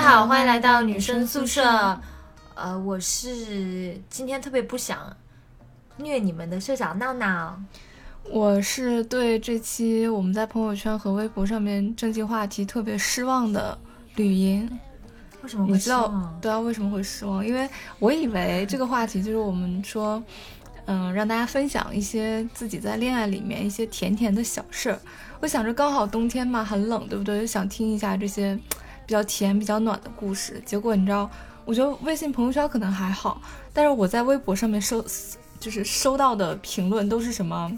家好，欢迎来到女生宿舍。呃，我是今天特别不想虐你们的社长闹闹。我是对这期我们在朋友圈和微博上面正经话题特别失望的吕莹。为什么会你知道失望？对啊？为什么会失望？因为我以为这个话题就是我们说，嗯，让大家分享一些自己在恋爱里面一些甜甜的小事儿。我想着刚好冬天嘛，很冷，对不对？就想听一下这些比较甜、比较暖的故事。结果你知道，我觉得微信朋友圈可能还好，但是我在微博上面收，就是收到的评论都是什么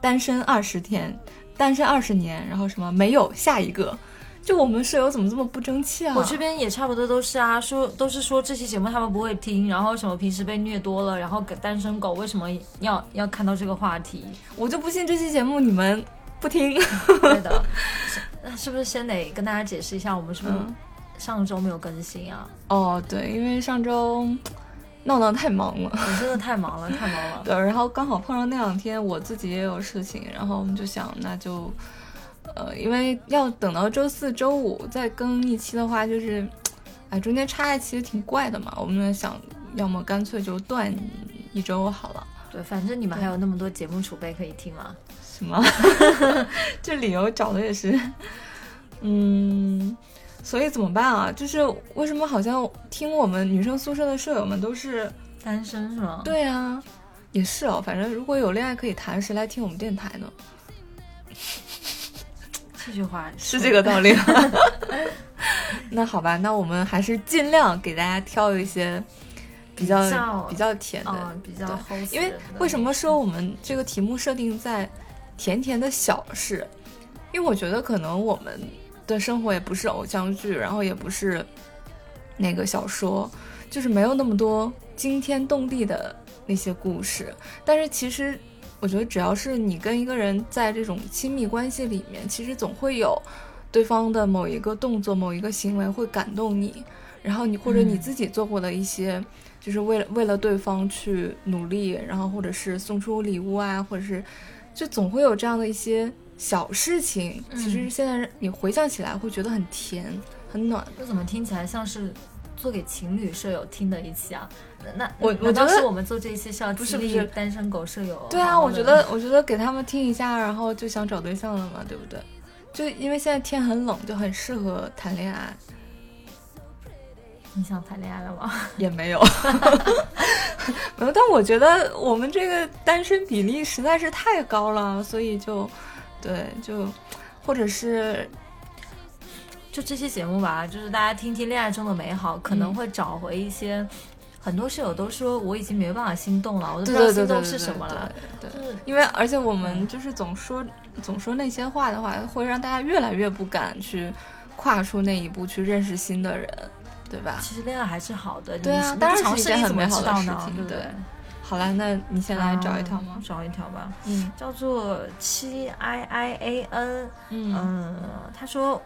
单身二十天、单身二十年，然后什么没有下一个。就我们舍友怎么这么不争气啊？我这边也差不多都是啊，说都是说这期节目他们不会听，然后什么平时被虐多了，然后给单身狗为什么要要看到这个话题？我就不信这期节目你们不听。对的，那是不是先得跟大家解释一下，我们是不是嗯上周没有更新啊？哦，对，因为上周闹闹太忙了，我 真的太忙了，太忙了。对，然后刚好碰上那两天我自己也有事情，然后我们就想那就，呃，因为要等到周四周五再更一期的话，就是，哎，中间插一期挺怪的嘛，我们想，要么干脆就断一周好了。对，反正你们还有那么多节目储备可以听嘛。什么？这理由找的也是，嗯，所以怎么办啊？就是为什么好像听我们女生宿舍的舍友们都是，单身是吗？，对啊，也是哦。反正如果有恋爱可以谈，谁来听我们电台呢？这句话是这个道理吗？那好吧，那我们还是尽量给大家挑一些比较比较甜的，嗯，比较因为为什么说我们这个题目设定在甜甜的小事？因为我觉得可能我们的生活也不是偶像剧，然后也不是那个小说，就是没有那么多惊天动地的那些故事。但是其实我觉得，只要是你跟一个人在这种亲密关系里面，其实总会有对方的某一个动作、某一个行为会感动你，然后你或者你嗯自己做过的一些。就是为了为了对方去努力，然后或者是送出礼物啊，或者是就总会有这样的一些小事情。其实嗯现在你回想起来会觉得很甜、很暖。这怎么听起来像是做给情侣舍友听的一期啊？那那我我觉得我们做这一期是要是不是单身狗舍友？对啊，我觉得我觉得给他们听一下，然后就想找对象了嘛，对不对？就因为现在天很冷，就很适合谈恋爱。你想谈恋爱了吗？也没有，没有。但我觉得我们这个单身比例实在是太高了，所以就，对，就，或者是就这期节目吧，就是大家听听恋爱中的美好，可能嗯会找回一些。很多室友都说我已经没办法心动了，我都不知道心动是什么了。对因为而且我们就是总说总说那些话的话，会让大家越来越不敢去跨出那一步去认识新的人，对吧？其实恋爱还是好的，对啊你当然是件很美好的事情对好啦，那你先来找一条吗嗯？找一条吧，嗯叫做七 i i a n。嗯嗯，他说，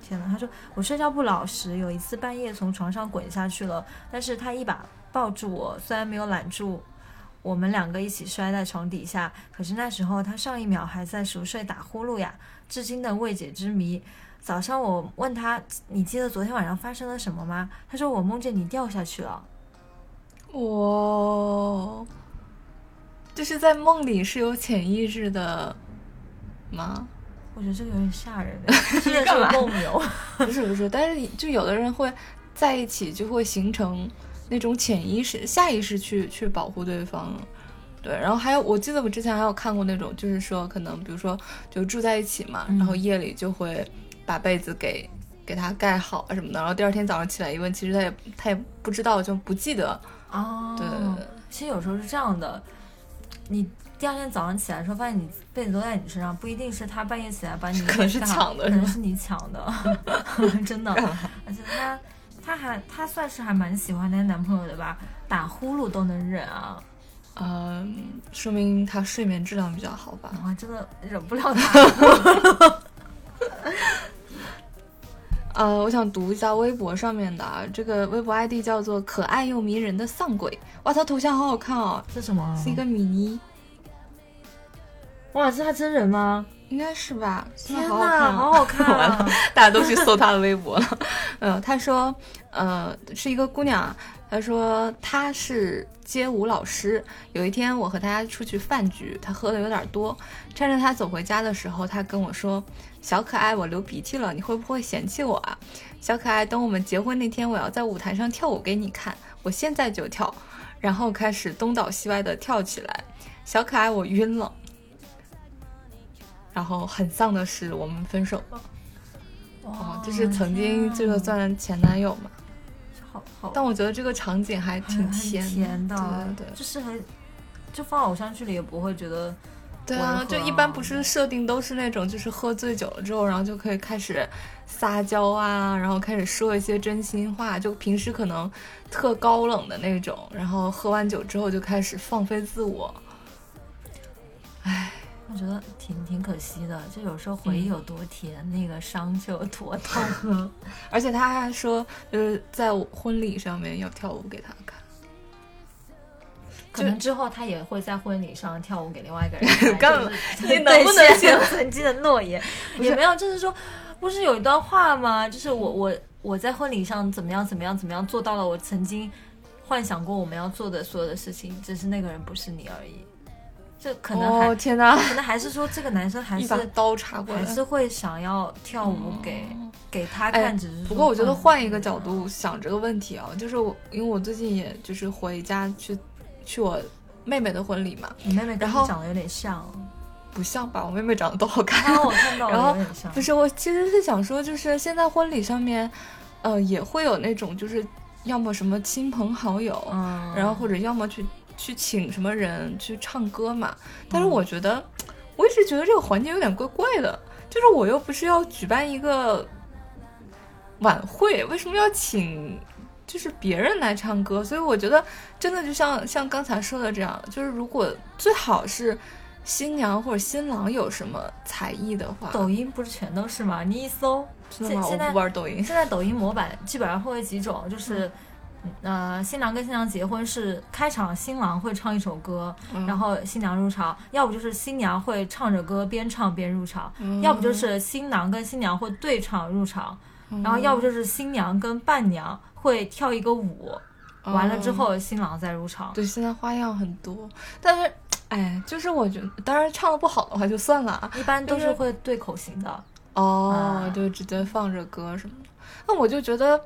天哪，他说我睡觉不老实，有一次半夜从床上滚下去了，但是他一把抱住我，虽然没有揽住。我们两个一起摔在床底下，可是那时候他上一秒还在熟睡打呼噜呀，至今的未解之谜。早上我问他：“你记得昨天晚上发生了什么吗？”他说：“我梦见你掉下去了。我，就是在梦里是有潜意识的吗？”我觉得这个有点吓人，听着干嘛是梦游。不是不是，但是就有的人会在一起，就会形成那种潜意识、下意识去去保护对方。对，然后还有，我记得我之前还有看过那种，就是说可能比如说就住在一起嘛，嗯然后夜里就会把被子给给他盖好啊什么的，然后第二天早上起来一问，其实他也他也不知道，就不记得。哦，对，其实有时候是这样的，你第二天早上起来的时候，发现你被子都在你身上，不一定是他半夜起来把你 可能是抢的是可能是你抢的，真的。而且他他还他算是还蛮喜欢她男朋友的吧，打呼噜都能忍啊，嗯，说明他睡眠质量比较好吧。我还真的忍不了他。呃，我想读一下微博上面的啊，这个微博 ID 叫做可爱又迷人的丧鬼，哇，他头像好好看哦，这什么？是一个米妮，哇，这是他真人吗？应该是吧？天哪，好好看！完了，大家都去搜他的微博了。嗯，他说，呃，是一个姑娘。他说他是街舞老师。有一天我和他出去饭局，他喝的有点多。趁着他走回家的时候，他跟我说：“小可爱，我流鼻涕了，你会不会嫌弃我啊？”小可爱，等我们结婚那天，我要在舞台上跳舞给你看，我现在就跳。然后开始东倒西歪的跳起来。小可爱，我晕了。然后很丧的是，我们分手了。哦，就是曾经这个算前男友嘛。好好。但我觉得这个场景还挺甜的，对对，就是很就放偶像剧里也不会觉得。对啊，就一般不是设定都是那种，就是喝醉酒了之后，然后就可以开始撒娇啊，然后开始说一些真心话，就平时可能特高冷的那种，然后喝完酒之后就开始放飞自我。唉。我觉得挺挺可惜的，就有时候回忆有多甜，那个伤就有多痛。而且他还说，就是在婚礼上面要跳舞给他看。可能之后他也会在婚礼上跳舞给另外一个人 看。你能不能写曾经的诺言？也没有，就是说，不是有一段话吗？就是我我我在婚礼上怎么样怎么样怎么样做到了我曾经幻想过我们要做的所有的事情，只是那个人不是你而已。这可能还天哪，可能还是说这个男生还是刀插过来，还是会想要跳舞给给他看。只是不过我觉得换一个角度想这个问题啊，就是我因为我最近也就是回家去去我妹妹的婚礼嘛，你妹妹跟你长得有点像，不像吧？我妹妹长得都好看，我看到。不是，我其实是想说，就是现在婚礼上面，呃，也会有那种就是要么什么亲朋好友，嗯，然后或者要么去。去请什么人去唱歌嘛？但是我觉得，我一直觉得这个环节有点怪怪的。就是我又不是要举办一个晚会，为什么要请就是别人来唱歌？所以我觉得真的就像像刚才说的这样，就是如果最好是新娘或者新郎有什么才艺的话，抖音不是全都是吗？你一搜，现在我不玩抖音。现在抖音模板基本上会有几种，就是。呃，新郎跟新娘结婚是开场，新郎会唱一首歌，然后新娘入场；要不就是新娘会唱着歌边唱边入场；要不就是新郎跟新娘会对唱入场；然后要不就是新娘跟伴娘会跳一个舞，完了之后新郎再入场。对，现在花样很多，但是，哎，就是我觉得，当然唱的不好的话就算了，一般都是会对口型的。哦，就直接放着歌什么的。那我就觉得。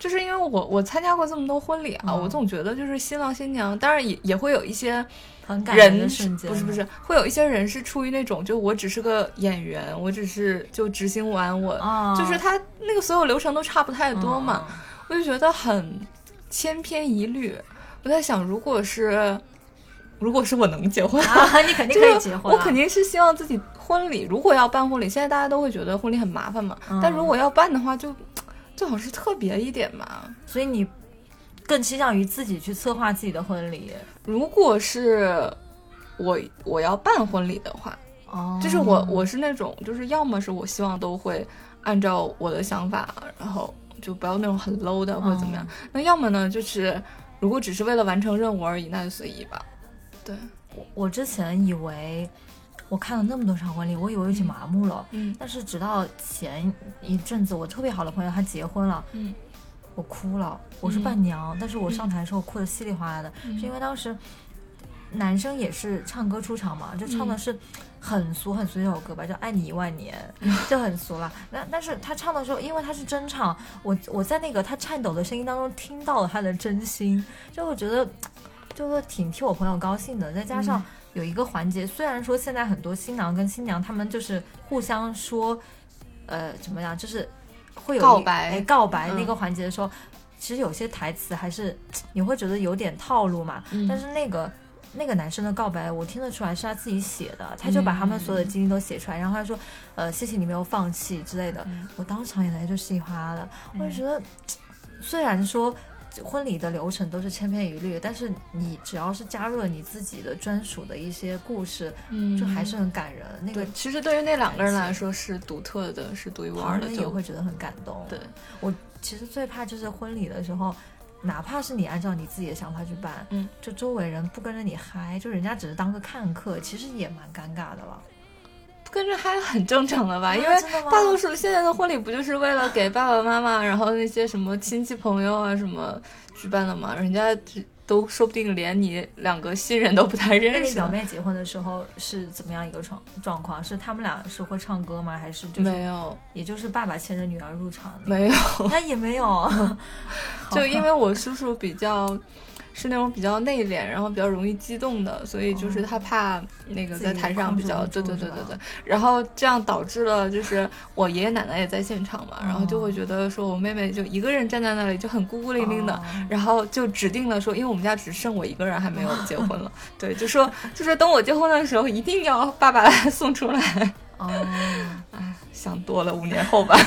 就是因为我我参加过这么多婚礼啊，我总觉得就是新郎新娘，当然也也会有一些很感人的瞬间不是不是，会有一些人是出于那种，就我只是个演员，我只是就执行完我，就是他那个所有流程都差不太多嘛，我就觉得很千篇一律。我在想，如果是如果是我能结婚，你肯定可以结婚，我肯定是希望自己婚礼如果要办婚礼，现在大家都会觉得婚礼很麻烦嘛，但如果要办的话就。最好是特别一点嘛，所以你更倾向于自己去策划自己的婚礼。如果是我我要办婚礼的话，哦，就是我我是那种，就是要么是我希望都会按照我的想法，然后就不要那种很 low 的或者怎么样。那要么呢，就是如果只是为了完成任务而已，那就随意吧。对，我我之前以为。我看了那么多场婚礼，我以为已经麻木了。嗯，但是直到前一阵子，我特别好的朋友他结婚了，嗯，我哭了。我是伴娘，但是我上台的时候哭的稀里哗啦的，是因为当时男生也是唱歌出场嘛，就唱的是很俗很俗一首歌吧，叫《爱你一万年 》，就很俗了。那但是他唱的时候，因为他是真唱，我我在那个他颤抖的声音当中听到了他的真心，就我觉得就是挺替我朋友高兴的，再加上。有一个环节，虽然说现在很多新郎跟新娘他们就是互相说，呃，怎么样，就是会有告白告白那个环节的时候，其实有些台词还是你会觉得有点套路嘛。但是那个那个男生的告白，我听得出来是他自己写的，他就把他们所有的经历都写出来，然后他说，呃，谢谢你没有放弃之类的，我当场眼泪就稀哗啦了。我就觉得，虽然说。婚礼的流程都是千篇一律，但是你只要是加入了你自己的专属的一些故事，嗯，就还是很感人。那个其实对于那两个人来说是独特的，是独一无二的，也会觉得很感动。对我其实最怕就是婚礼的时候，哪怕是你按照你自己的想法去办，嗯，就周围人不跟着你嗨，就人家只是当个看客，其实也蛮尴尬的了。跟着嗨很正常的吧？因为大多数现在的婚礼不就是为了给爸爸妈妈，然后那些什么亲戚朋友啊什么举办的吗？人家只都说不定连你两个新人都不太认识你。表妹结婚的时候是怎么样一个状状况？是他们俩是会唱歌吗？还是就是没有，也就是爸爸牵着女儿入场？没有，那也没有，就因为我叔叔比较是那种比较内敛，然后比较容易激动的，所以就是他怕那个在台上比较，对对对对对，然后这样导致了就是我爷爷奶奶也在现场嘛，然后就会觉得说我妹妹就一个人站在那里就很孤孤零零的，哦。然后就指定了说，因为我们家只剩我一个人还没有结婚了，对，就说就说等我结婚的时候一定要爸爸来 送出来，哦，哎，想多了，五年后吧。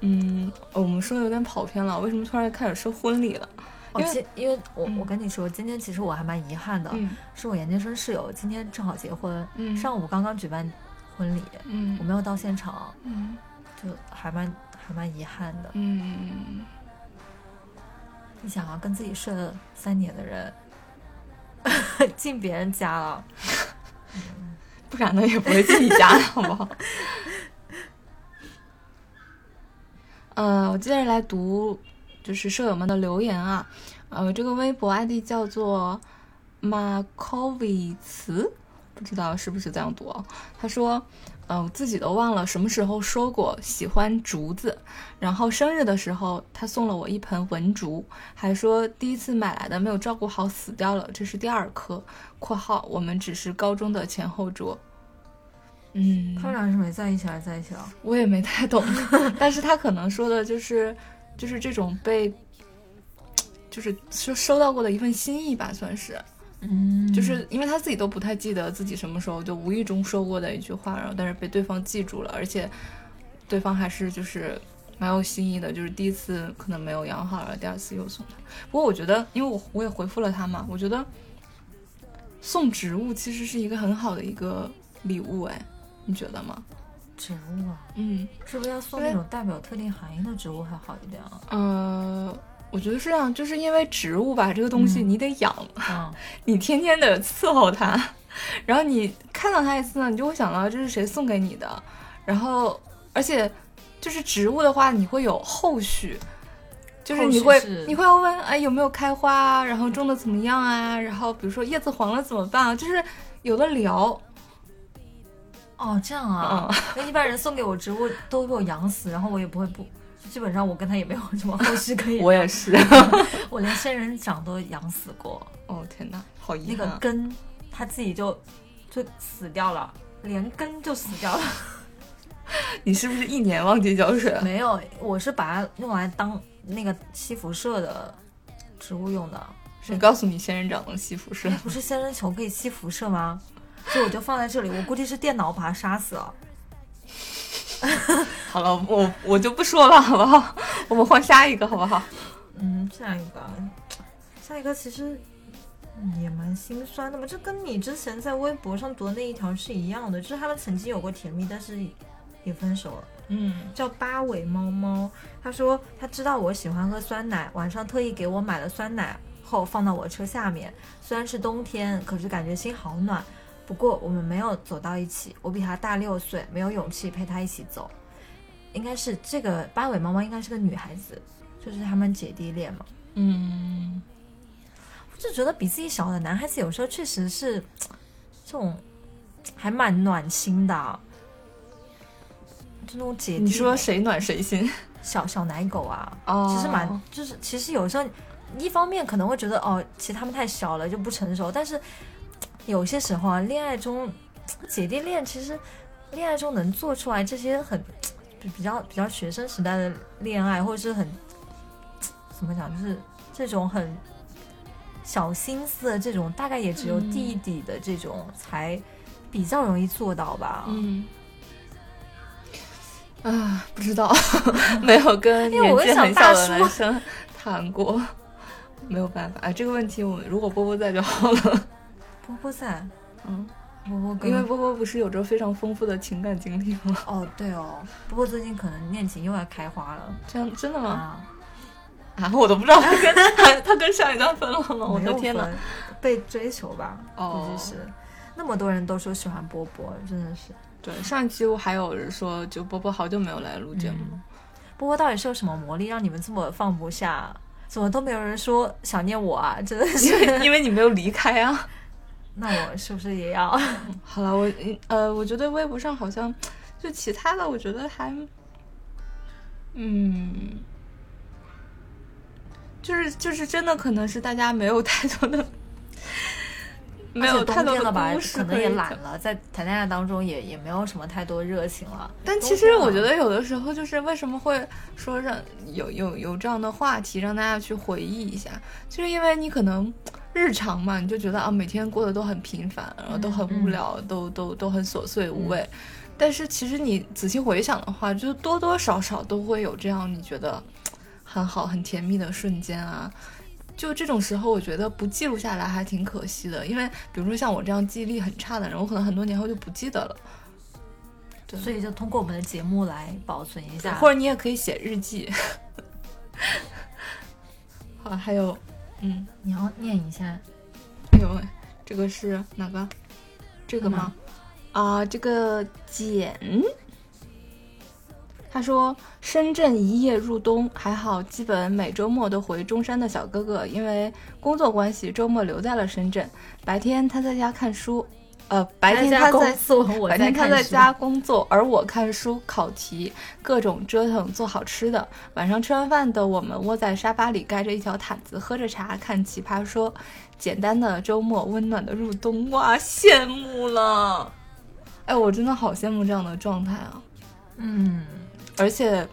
嗯，我们说的有点跑偏了，为什么突然开始说婚礼了？我因为因为我嗯。我跟你说，今天其实我还蛮遗憾的，嗯。是我研究生室友今天正好结婚，嗯。上午刚刚举办婚礼，嗯。我没有到现场，嗯。就还蛮还蛮遗憾的。嗯，你想啊，跟自己睡了三年的人，进别人家了，不然呢也不会进你家的，好不好？呃，我接着来读，就是舍友们的留言啊。呃，这个微博 ID 叫做 Markovi 茨，不知道是不是这样读啊？他说，呃，我自己都忘了什么时候说过喜欢竹子，然后生日的时候他送了我一盆文竹，还说第一次买来的没有照顾好死掉了，这是第二颗。（括号我们只是高中的前后桌。）嗯，他们俩是没在一起还是在一起了？我也没太懂，但是他可能说的就是就是这种被，就是收收到过的一份心意吧，算是，嗯就是因为他自己都不太记得自己什么时候就无意中说过的一句话，然后但是被对方记住了，而且对方还是就是蛮有心意的，就是第一次可能没有养好了，第二次又送他。不过我觉得，因为我我也回复了他嘛，我觉得送植物其实是一个很好的一个礼物，哎，你觉得吗？植物啊，嗯。是不是要送那种代表特定含义的植物还好一点啊？呃，我觉得是这样，就是因为植物吧，这个东西嗯你得养，嗯，你天天得伺候它，然后你看到它一次呢，你就会想到这是谁送给你的，然后而且就是植物的话，你会有后续。就是你会是你会要问，哎，有没有开花啊？然后种的怎么样啊？然后比如说叶子黄了怎么办啊？就是有的聊，哦，这样啊，嗯因为一般人送给我植物都被我养死，然后我也不会不，基本上我跟他也没有什么后续可以。我也是。我连仙人掌都养死过，哦天哪，好遗那憾啊。个根它自己就就死掉了，连根就死掉了。你是不是一年忘记浇水了？没有，我是把它用来当那个吸辐射的植物用的。谁告诉你仙人掌能吸辐射？不是仙人球可以吸辐射吗？所以我就放在这里，我估计是电脑把它杀死了。好了，我我就不说了，好不好？我们换下一个，好不好？嗯，下一个，下一个其实嗯也蛮心酸的嘛，这跟你之前在微博上读的那一条是一样的，就是他们曾经有过甜蜜，但是也分手了。嗯叫八尾猫猫，他说他知道我喜欢喝酸奶，晚上特意给我买了酸奶后放到我车下面。虽然是冬天，可是感觉心好暖。不过我们没有走到一起，我比他大六岁，没有勇气陪他一起走。应该是这个八尾猫猫应该是个女孩子，就是他们姐弟恋嘛。嗯，我就觉得比自己小的男孩子有时候确实是这种还蛮暖心的啊，就那种姐弟。你说谁暖谁心？小小奶狗啊？哦其实蛮就是，其实有时候一方面可能会觉得哦，其实他们太小了就不成熟，但是有些时候啊，恋爱中 姐弟恋其实恋爱中能做出来这些很比 比较比较学生时代的恋爱，或者是很 怎么讲，就是这种很小心思的这种，大概也只有嗯弟弟的这种才比较容易做到吧。嗯。啊，不知道，没有跟因为我年纪很小的男生谈过，没有办法。哎，这个问题我如果波波在就好了。波波在，嗯，波波跟因为波波不是有着非常丰富的情感经历吗？哦，对哦，波波最近可能恋情又要开花了这样真的吗？啊！啊，我都不知道 他跟他他跟上一段分了吗？我的天哪！被追求吧，哦估计是。那么多人都说喜欢波波，真的是。对，上一期我还有人说，就波波好久没有来录节目。波波到底是有什么魔力让你们这么放不下？怎么都没有人说想念我啊？真的是，因为你没有离开啊。那我是不是也要？好了，我呃，我觉得微博上好像就其他的，我觉得还，嗯，就是就是真的可能是大家没有太多的。没有太多了吧？可能也懒了，在谈恋爱当中也也没有什么太多热情了。但其实我觉得有的时候就是为什么会说让有有有这样的话题让大家去回忆一下，就是因为你可能日常嘛，你就觉得啊每天过得都很平凡，然后都很无聊，都都都很琐碎无味。但是其实你仔细回想的话，就多多少少都会有这样你觉得很好很甜蜜的瞬间啊。就这种时候，我觉得不记录下来还挺可惜的，因为比如说像我这样记忆力很差的人，我可能很多年后就不记得了。对，所以就通过我们的节目来保存一下，或者你也可以写日记。好，还有，嗯，你要念一下。哎呦喂，这个是哪个？这个吗？啊，这个简。他说：“深圳一夜入冬，还好，基本每周末都回中山的小哥哥，因为工作关系，周末留在了深圳。白天他在家看书，呃，白天他在白天他在家工作，而我看书、考题，各种折腾，做好吃的。晚上吃完饭的，我们窝在沙发里，盖着一条毯子，喝着茶，看奇葩说。简单的周末，温暖的入冬，哇，羡慕了！哎，我真的好羡慕这样的状态啊！嗯。”而且，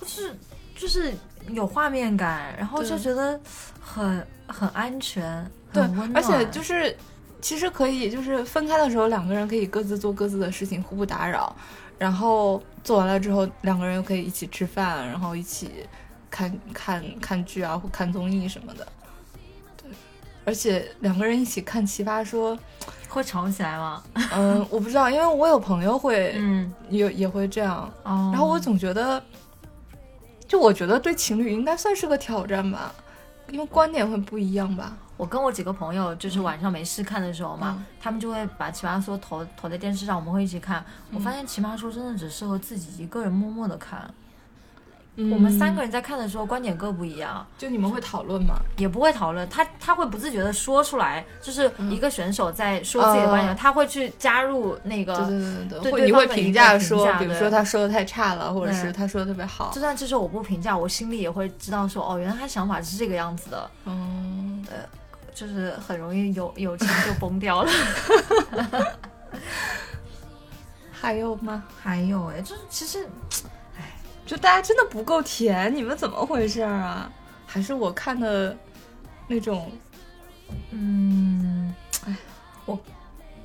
就是就是有画面感，然后就觉得很很安全，对，而且就是其实可以，就是分开的时候，两个人可以各自做各自的事情，互不打扰。然后做完了之后，两个人又可以一起吃饭，然后一起看看看剧啊，或看综艺什么的。对，而且两个人一起看《奇葩说》。会吵起来吗？嗯，我不知道，因为我有朋友会，嗯，也也会这样。哦，然后我总觉得，就我觉得对情侣应该算是个挑战吧，因为观点会不一样吧。我跟我几个朋友就是晚上没事看的时候嘛，他们就会把《奇葩说》投投在电视上，我们会一起看。我发现《奇葩说》真的只适合自己一个人默默的看。我们三个人在看的时候观点各不一样，就你们会讨论吗？也不会讨论，他他会不自觉的说出来，就是一个选手在说自己的观点，他会去加入那个，对对对对，你会评价说，比如说他说的太差了，或者是他说的特别好。就算这时候我不评价，我心里也会知道说，哦，原来他想法是这个样子的。嗯，对，就是很容易友友情就崩掉了。还有吗？还有哎，就是其实。就大家真的不够甜，你们怎么回事啊？还是我看的那种，嗯，哎，我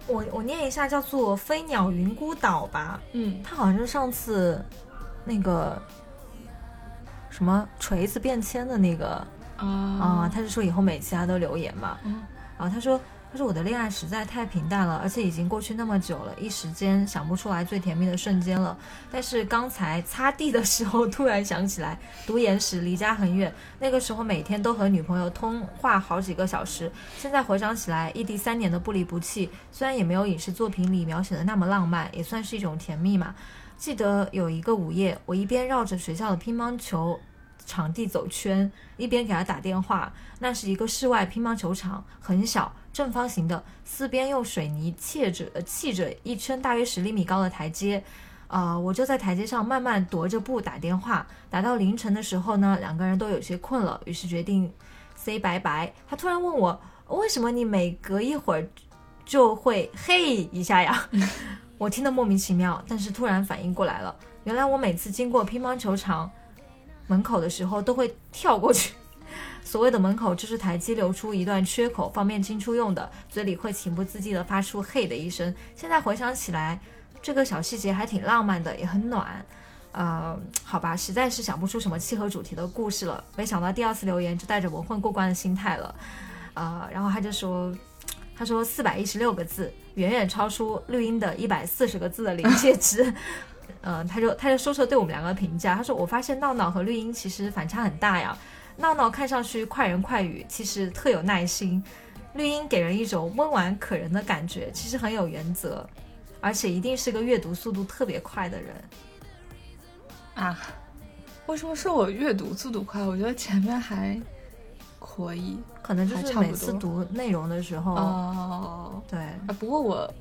我我念一下，叫做飞鸟云孤岛吧。嗯，他好像是上次那个什么锤子变迁的那个啊啊，他是说以后每期他都留言嘛。嗯，然后他说。他说我的恋爱实在太平淡了，而且已经过去那么久了，一时间想不出来最甜蜜的瞬间了。但是刚才擦地的时候，突然想起来，读研时离家很远，那个时候每天都和女朋友通话好几个小时。现在回想起来，异地三年的不离不弃，虽然也没有影视作品里描写的那么浪漫，也算是一种甜蜜嘛。记得有一个午夜，我一边绕着学校的乒乓球场地走圈，一边给他打电话。那是一个室外乒乓球场，很小。正方形的，四边用水泥砌着，砌着一圈大约十厘米高的台阶，啊，我就在台阶上慢慢踱着步打电话，打到凌晨的时候呢，两个人都有些困了，于是决定 say 拜拜。他突然问我，为什么你每隔一会儿就会嘿一下呀？我听得莫名其妙，但是突然反应过来了，原来我每次经过乒乓球场门口的时候都会跳过去。所谓的门口就是台阶留出一段缺口，方便进出用的，嘴里会情不自禁地发出嘿的一声。现在回想起来，这个小细节还挺浪漫的，也很暖。呃，好吧，实在是想不出什么契合主题的故事了。没想到第二次留言就带着文混过关的心态了。啊，然后他就说，他说四百一十六个字，远远超出绿茵的一百四十个字的临界值。嗯，他就他就说出了对我们两个的评价，他说我发现闹闹和绿茵其实反差很大呀。闹闹看上去快人快语，其实特有耐心。绿茵给人一种温婉可人的感觉，其实很有原则，而且一定是个阅读速度特别快的人。啊，为什么说我阅读速度快？我觉得前面还可以，可能就是每次读内容的时候，哦。对，啊，不过我，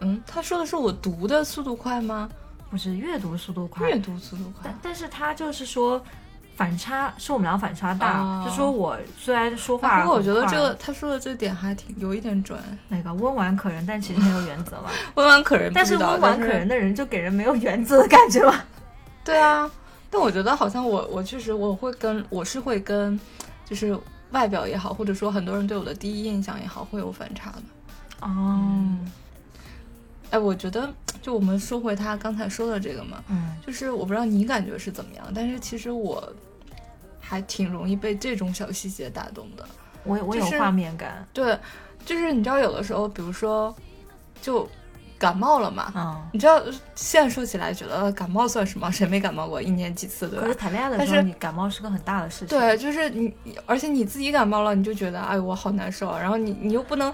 嗯，他说的是我读的速度快吗？不是阅读速度快阅，读速度快但但是他就是说反差是我们俩反差大，哦就说我虽然说话啊，不过我觉得这个他说的这点还挺有一点准，那个温婉可人，但其实没有原则嘛。温婉可人但是，温婉可人的人就给人没有原则的感觉嘛。对啊，但我觉得好像我我确实我会跟我是会跟，就是外表也好，或者说很多人对我的第一印象也好，会有反差的。哦，哎，我觉得就我们说回他刚才说的这个嘛，嗯，就是我不知道你感觉是怎么样，但是其实我还挺容易被这种小细节打动的。我我有就是画面感，对，就是你知道有的时候，比如说就感冒了嘛，嗯。你知道现在说起来觉得感冒算什么？谁没感冒过？一年几次，对吧可是？谈恋爱的时候，你感冒是个很大的事情。对，就是你，而且你自己感冒了，你就觉得哎，我好难受啊。然后你你又不能，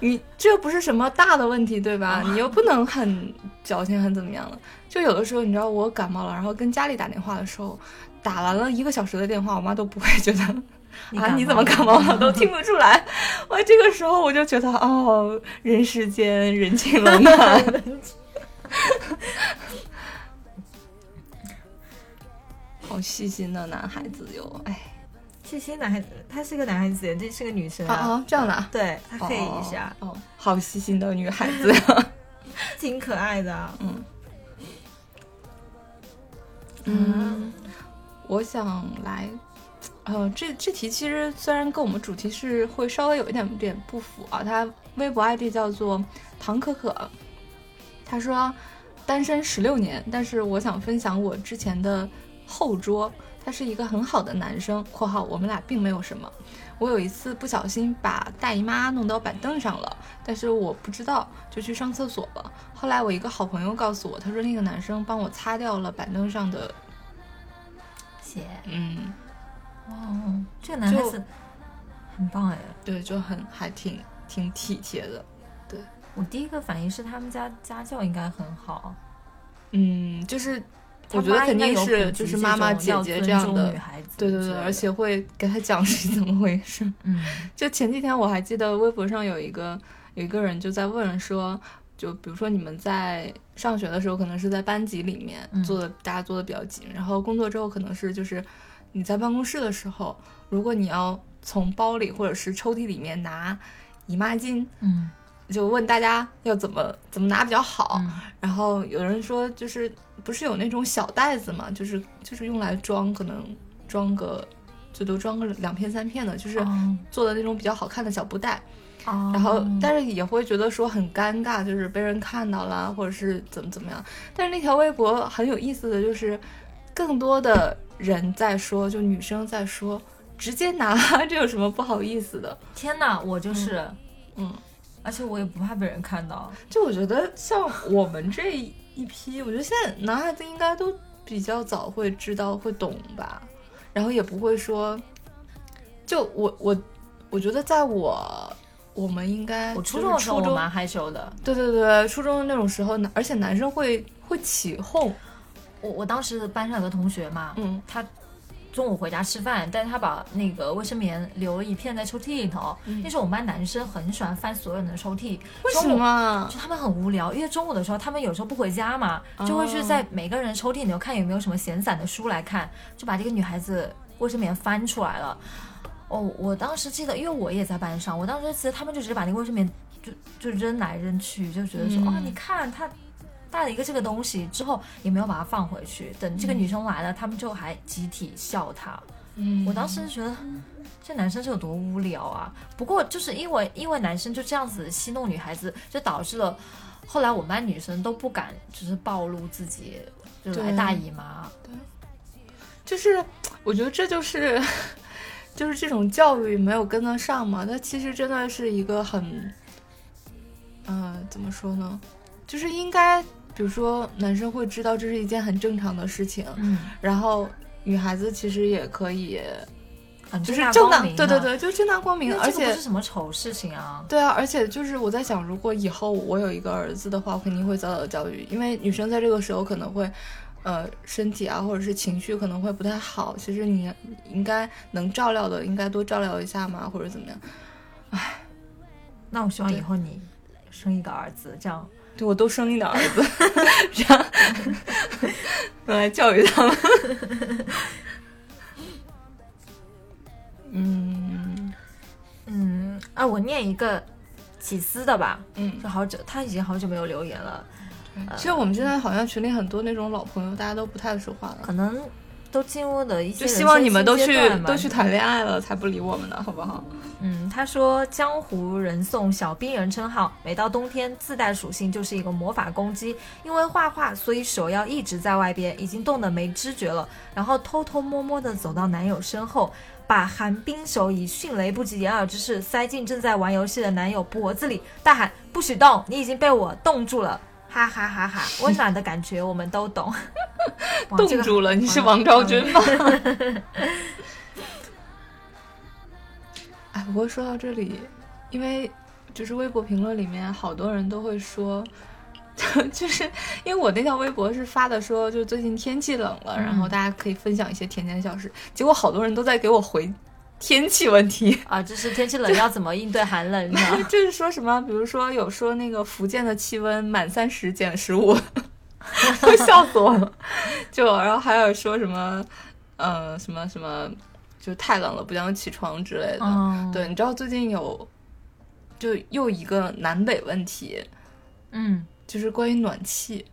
你这又不是什么大的问题，对吧？你又不能很矫情，很怎么样了。就有的时候，你知道我感冒了，然后跟家里打电话的时候，打完了一个小时的电话，我妈都不会觉得 啊你怎么感冒了，都听不出来。我，这个时候我就觉得哦，人世间人情冷暖。好细心的男孩子哟，哎，细心男孩子，他是个男孩子，这是个女生啊。啊，这样的啊，对他配一下，哦，哦好细心的女孩子呀，挺可爱的啊。嗯。嗯，我想来，呃，这这题其实虽然跟我们主题是会稍微有一点点不符啊，他微博 ID 叫做唐可可，他说单身十六年，但是我想分享我之前的后桌，他是一个很好的男生（括号我们俩并没有什么）。我有一次不小心把大姨妈弄到板凳上了，但是我不知道，就去上厕所了。后来我一个好朋友告诉我，他说那个男生帮我擦掉了板凳上的，姐，嗯，哦，这个男孩子很棒哎。对，就很还挺挺体贴的。对我第一个反应是他们家家教应该很好，嗯，就是他我觉得肯定是就是妈妈姐姐这样的女，孩子对对对，而且会给他讲 是怎么回事。嗯就前几天我还记得微博上有一个有一个人就在问说，就比如说你们在上学的时候，可能是在班级里面嗯坐的，大家坐的比较紧，然后工作之后可能是就是你在办公室的时候，如果你要从包里或者是抽屉里面拿姨妈巾，嗯就问大家要怎么怎么拿比较好。嗯然后有人说，就是不是有那种小袋子嘛，就是就是用来装，可能装个最多装个两片三片的，就是哦做的那种比较好看的小布袋。哦然后但是也会觉得说很尴尬，就是被人看到了，或者是怎么怎么样。但是那条微博很有意思的就是，更多的人在说，就女生在说，直接拿，这有什么不好意思的？天哪，我就是，嗯，而且我也不怕被人看到。就我觉得像我们这一批，我觉得现在男孩子应该都比较早会知道会懂吧，然后也不会说，就我我我觉得在我我们应该我初中中的时候我蛮害羞的，对对对，初中的那种时候，而且男生会会起哄，我我当时班上有个同学嘛，嗯他中午回家吃饭，但是他把那个卫生棉留了一片在抽屉里头。嗯那时候我们班男生很喜欢翻所有人的抽屉，为什么？就他们很无聊，因为中午的时候他们有时候不回家嘛，就会去在每个人抽屉里头看有没有什么闲散的书来看，就把这个女孩子卫生棉翻出来了。哦，我当时记得，因为我也在班上，我当时记得他们就直接把那个卫生棉就就扔来扔去，就觉得说，嗯啊，你看他带了一个这个东西之后，也没有把它放回去。等这个女生来了，他们就还集体笑她。嗯我当时就觉得这男生是有多无聊啊！不过就是因为因为男生就这样子戏弄女孩子，就导致了后来我们班女生都不敢就是暴露自己就来对大姨妈。对就是我觉得这就是就是这种教育没有跟得上嘛，它其实真的是一个很，呃，怎么说呢？就是应该，比如说男生会知道这是一件很正常的事情，嗯，然后女孩子其实也可以就是正大，光明对对对，就正大光明，而且这不是什么丑事情啊。对啊，而且就是我在想，如果以后我有一个儿子的话，我肯定会早早的教育，因为女生在这个时候可能会，呃，身体啊或者是情绪可能会不太好，其实你应该能照料的，应该多照料一下嘛，或者怎么样。唉。那我希望以后你生一个儿子，这样。对我多生一点儿子，这样。用来教育他们。嗯。嗯啊，我念一个起司的吧，嗯，就好久他已经好久没有留言了，其实我们现在好像群里很多那种老朋友，大家都不太说话了。可能都进入了一些就希望你们都去都去谈恋爱了，才不理我们呢，好不好？嗯，他说江湖人送小冰人称号，每到冬天自带属性就是一个魔法攻击。因为画画，所以手要一直在外边，已经冻得没知觉了。然后偷偷摸摸的走到男友身后，把寒冰手以迅雷不及掩耳之势塞进正在玩游戏的男友脖子里，大喊：“不许动！你已经被我冻住了！”哈哈哈哈！温暖的感觉我们都懂。冻住了，你是王昭君吗？哎，不过说到这里，因为就是微博评论里面好多人都会说，就是因为我那条微博是发的说，就最近天气冷了，嗯然后大家可以分享一些甜甜的小事，结果好多人都在给我回天气问题。啊，就是天气冷要怎么应对寒冷是吧？就是说什么，比如说有说那个福建的气温满三十减十五，都笑死我了。就然后还有说什么，呃，什么什么，就太冷了不想起床之类的。嗯，对，你知道最近有就又一个南北问题，嗯，就是关于暖气，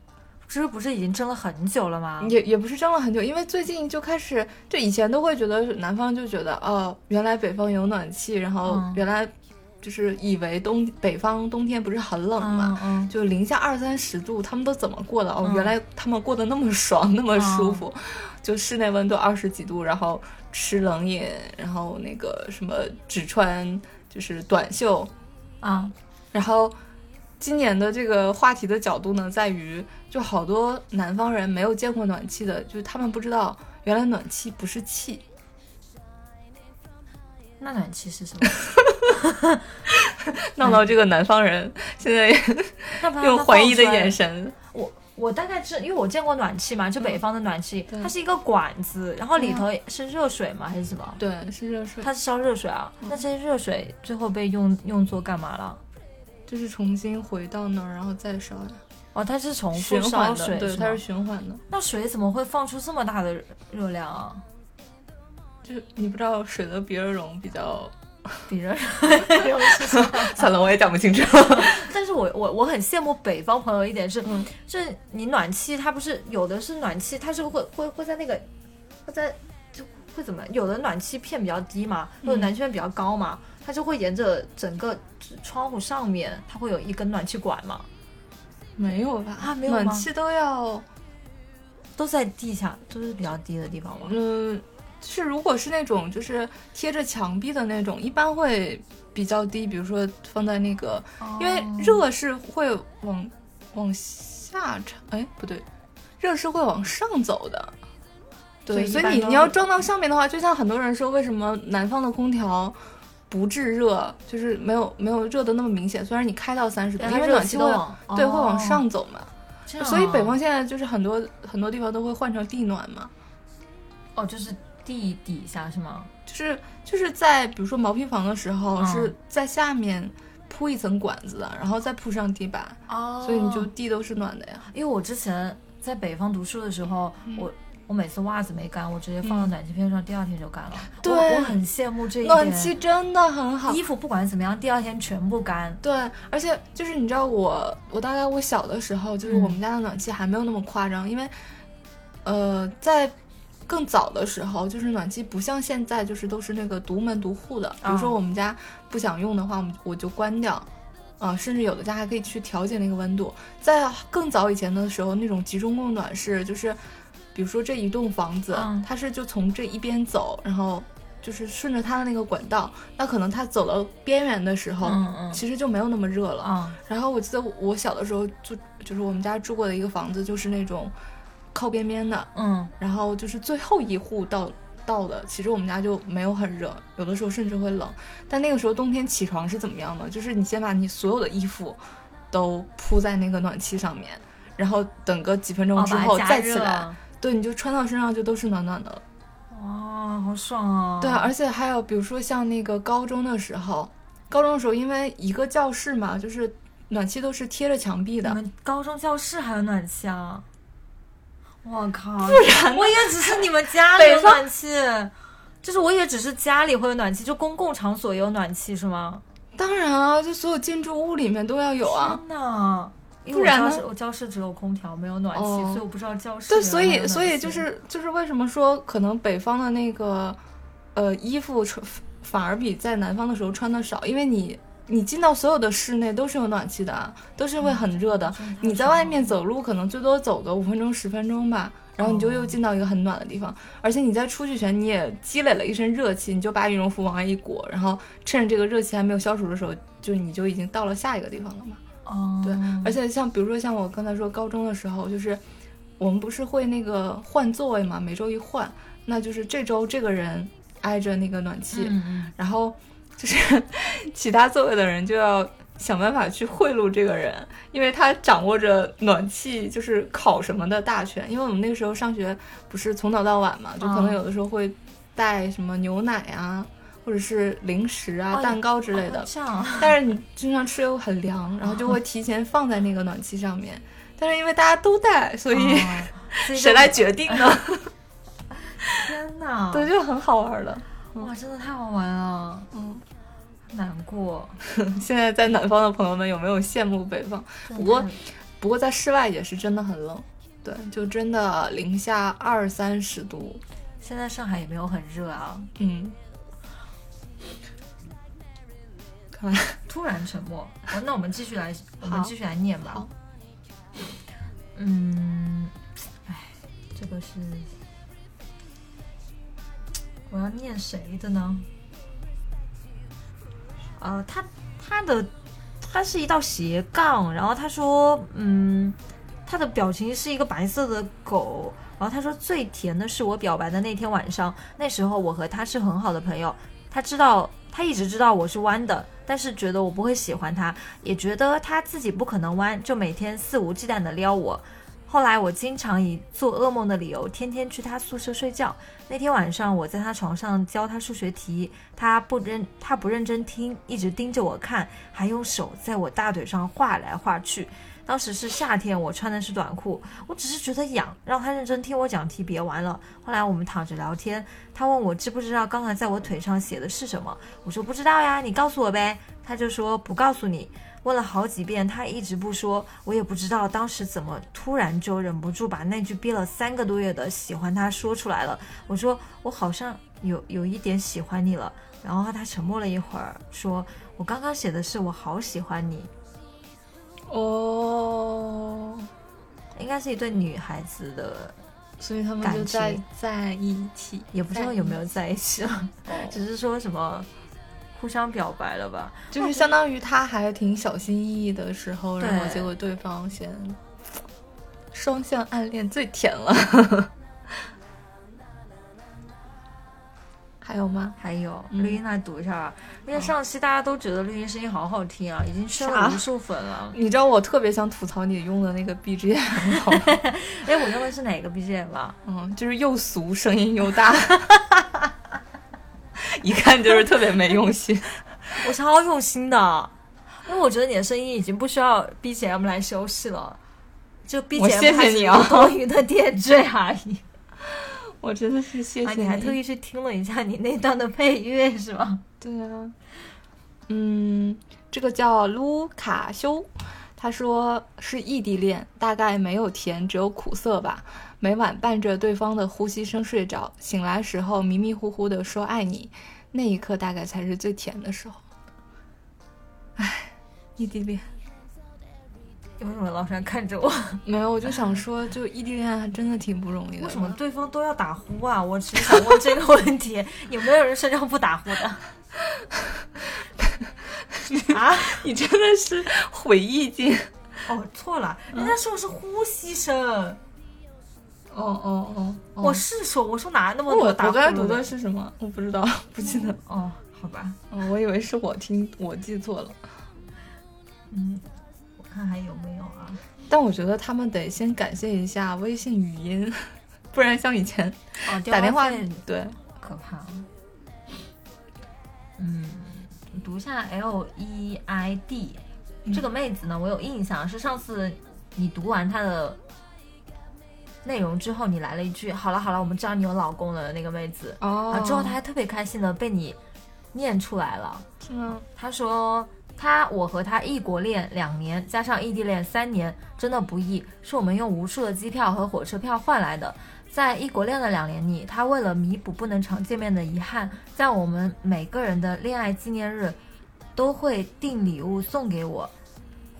这不是已经争了很久了吗？也也不是争了很久，因为最近就开始，就以前都会觉得南方就觉得哦，原来北方有暖气，然后嗯。原来就是以为冬北方冬天不是很冷嘛，嗯嗯。就零下二三十度，他们都怎么过的？哦，嗯。原来他们过得那么爽，那么舒服，就室内温度二十几度，然后吃冷饮，然后那个什么只穿就是短袖，啊，然后今年的这个话题的角度呢，在于就好多南方人没有见过暖气的，就是他们不知道原来暖气不是气，那暖气是什么？闹到这个南方人现在 用怀疑的眼。神，我我大概知，因为我见过暖气嘛，就北方的暖气，对它是一个管子，然后里头是热水吗？还是什么？对，是热水，它是烧热水啊。那这些热水最后被用用作干嘛了？就是重新回到那儿，然后再烧呀，哦，它是重复循烧环的，对，它是循环的。那水怎么会放出这么大的热量啊？就是你不知道水的比热容比较，比热量是什么？算了，我也讲不清楚。但是我我我很羡慕北方朋友一点是，嗯就是你暖气它不是有的是暖气，它是会会会在那个会在就会怎么有的暖气片比较低嘛，或者嗯暖气片比较高嘛，它就会沿着整个窗户上面，它会有一根暖气管嘛，没有吧？啊没有吗暖气都要，都在地下，都是比较低的地方吗。嗯，就是如果是那种就是贴着墙壁的那种，一般会比较低，比如说放在那个，因为哦热是会往往下沉，哎，不对，热是会往上走的。对，所以你你要装到上面的话，就像很多人说，为什么南方的空调不制热，就是没有没有热的那么明显。虽然你开到三十度，因为暖气都对会往哦上走嘛，所以北啊方现在就是很多很多地方都会换成地暖嘛。哦就是地底下是吗？就是就是在比如说毛坯房的时候，嗯是在下面铺一层管子的，然后再铺上地板，哦所以你就地都是暖的呀。因为我之前在北方读书的时候，嗯我我每次袜子没干，我直接放到暖气片上，第二天就干了。对我我很羡慕这一暖。气真的很好。衣服不管怎么样，第二天全部干。对，而且就是你知道我，我大概我小的时候，就是嗯我们家的暖气还没有那么夸张，因为，呃，在更早的时候，就是暖气不像现在，就是都是那个独门独户的。比如说哦我们家不想用的话，我们我就关掉，啊、甚至有的家还可以去调节那个温度。在更早以前的时候，那种集中供暖是就是，比如说这一栋房子，嗯它是就从这一边走，然后就是顺着它的那个管道，那可能它走到边缘的时候，嗯嗯其实就没有那么热了。啊然后我记得我小的时候就就是我们家住过的一个房子，就是那种靠边边的，嗯然后就是最后一户到到的，其实我们家就没有很热，有的时候甚至会冷。但那个时候冬天起床是怎么样的？就是你先把你所有的衣服都铺在那个暖气上面，然后等个几分钟之后再起来，对，你就穿到身上就都是暖暖的了。哇，好爽啊！对啊，而且还有比如说像那个高中的时候，高中的时候因为一个教室嘛，就是暖气都是贴着墙壁的。你们高中教室还有暖气啊？我靠！不然我以为只是你们家里有暖气，就是我以为只是家里会有暖气，就公共场所也有暖气是吗？当然啊，就所有建筑物里面都要有啊。天呐！不然呢？我教室只有空调，没有暖气，所以我不知道教室。对，所以所以就是就是为什么说可能北方的那个呃衣服穿反而比在南方的时候穿的少，因为你你进到所有的室内都是有暖气的，都是会很热的。你在外面走路可能最多走个五分钟十分钟吧，然后你就又进到一个很暖的地方，而且你在出去前你也积累了一身热气，你就把羽绒服往外一裹，然后趁着这个热气还没有消除的时候，就你就已经到了下一个地方了嘛。哦，对，而且像比如说像我刚才说高中的时候，就是我们不是会那个换座位嘛，每周一换，那就是这周这个人挨着那个暖气，然后就是 其他座位的人就要想办法去贿赂这个人，因为他掌握着暖气就是烤什么的大权。因为我们那个时候上学不是从早到晚嘛，就可能有的时候会带什么牛奶啊。或者是零食啊、蛋糕之类的，但是你经常吃又很凉，然后就会提前放在那个暖气上面。但是因为大家都带，所以谁来决定呢？天哪，对，就很好玩了。哇，真的太好玩了。嗯，难过。现在在南方的朋友们有没有羡慕北方？不过，不过在室外也是真的很冷。对，就真的零下二三十度。现在上海也没有很热啊。嗯。突然沉默。哦，那我们继续来，我们继续来念吧。嗯，哎，这个是我要念谁的呢？呃，他他的他是一道斜杠，然后他说，嗯，他的表情是一个白色的狗，然后他说最甜的是我表白的那天晚上，那时候我和他是很好的朋友，他知道。他一直知道我是弯的，但是觉得我不会喜欢他，也觉得他自己不可能弯，就每天肆无忌惮地撩我。后来我经常以做噩梦的理由，天天去他宿舍睡觉。那天晚上我在他床上教他数学题，他不认他不认真听，一直盯着我看，还用手在我大腿上画来画去。当时是夏天，我穿的是短裤，我只是觉得痒，让他认真听我讲题，别玩了。后来我们躺着聊天，他问我知不知道刚才在我腿上写的是什么，我说不知道呀，你告诉我呗。他就说不告诉你。问了好几遍，他一直不说，我也不知道当时怎么突然就忍不住把那句憋了三个多月的喜欢他说出来了。我说我好像有有一点喜欢你了。然后他沉默了一会儿，说我刚刚写的是我好喜欢你。哦，应该是一对女孩子的，所以他们就在在一起，也不知道有没有在一起了，只是说什么互相表白了吧，就是相当于他还挺小心翼翼的时候，然后结果对方先双向暗恋最甜了。还有吗？还有绿茵来读一下吧。因为上期大家都觉得绿茵声音好好听啊，已经圈了无数粉了。你知道我特别想吐槽你用的那个 BGM 吗？哎，我用的是哪个 BGM 啊？嗯，就是又俗，声音又大，一看就是特别没用心。我超用心的，因为我觉得你的声音已经不需要 BGM 来修饰了，就 BGM 还是多余的点缀而已。我真的是谢谢你，还特意去听了一下你那段的配乐，是吗？对啊，嗯，这个叫卢卡修，他说是异地恋，大概没有甜，只有苦涩吧。每晚伴着对方的呼吸声睡着，醒来时候迷迷糊糊的说爱你，那一刻大概才是最甜的时候。唉，异地恋。为什么老是看着我？没有，我就想说，就异地恋还真的挺不容易的。为什么对方都要打呼啊？我只是想问这个问题：有没有人睡觉不打呼的？啊？你真的是毁意境。哦，错了，人家说的是呼吸声。哦哦哦，我是说，我说哪那么我我多打刚才读呼的的是什么？我不知道，不记得。哦，好吧，哦，我以为是我听我记错了。嗯，我看还有没有啊？但我觉得他们得先感谢一下微信语音，不然像以前哦，打电话费对，可怕。嗯，读一下 L E I D 嗯这个妹子呢，我有印象，是上次你读完她的内容之后，你来了一句“好了好了，我们知道你有老公了”那个妹子，哦啊，之后她还特别开心的被你念出来了。是吗？她说。他我和他异国恋两年，加上异地恋三年，真的不易，是我们用无数的机票和火车票换来的。在异国恋的两年里，他为了弥补不能常见面的遗憾，在我们每个人的恋爱纪念日，都会订礼物送给我，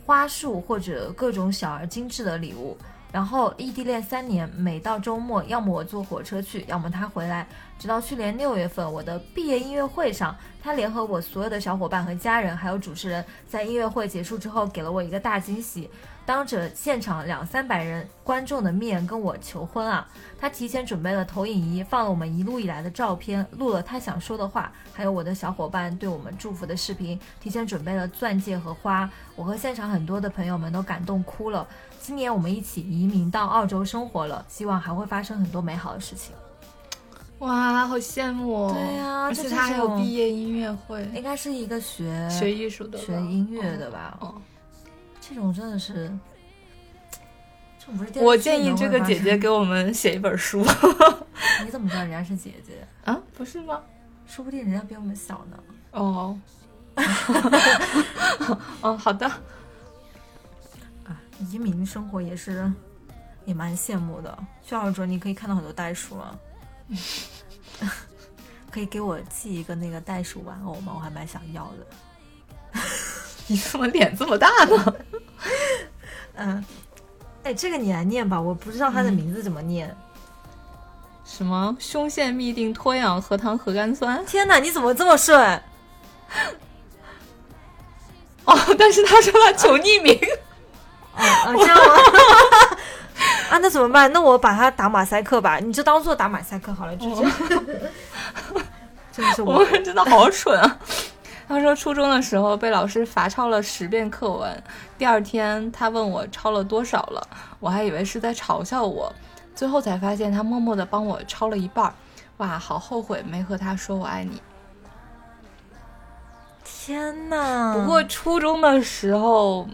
花束或者各种小而精致的礼物。然后异地恋三年，每到周末，要么我坐火车去，要么他回来。直到去年六月份，我的毕业音乐会上，他联合我所有的小伙伴和家人，还有主持人，在音乐会结束之后，给了我一个大惊喜，当着现场两三百人观众的面跟我求婚啊！他提前准备了投影仪，放了我们一路以来的照片，录了他想说的话，还有我的小伙伴对我们祝福的视频，提前准备了钻戒和花，我和现场很多的朋友们都感动哭了。今年我们一起移民到澳洲生活了，希望还会发生很多美好的事情。哇，好羡慕哦！对呀而且他还有毕业音乐会，应该是一个学学艺术的，学音乐的吧？哦。这种真的是，这种不是电我建议这个姐姐给我们写一本书 你怎么知道人家是姐姐？啊，不是吗？说不定人家比我们小呢。哦，哦，好的。啊，移民生活也是，也蛮羡慕的。去澳洲你可以看到很多袋鼠啊，可以给我寄一个那个袋鼠玩偶吗？我还蛮想要的。你怎么脸这么大呢？嗯，哎，这个你来念吧，我不知道它的名字怎么念。什么胸腺嘧啶脱氧核糖核苷酸？天哪，你怎么这么顺？哦，但是他说他求匿名。哦，啊，这样吗？啊，那怎么办？那我把它打马赛克吧，你就当做打马赛克好了，就这样。真的是我真的好蠢啊！他说初中的时候被老师罚抄了十遍课文，第二天他问我抄了多少了，我还以为是在嘲笑我，最后才发现他默默的帮我抄了一半儿。哇，好后悔没和他说我爱你。天呐！不过初中的时候，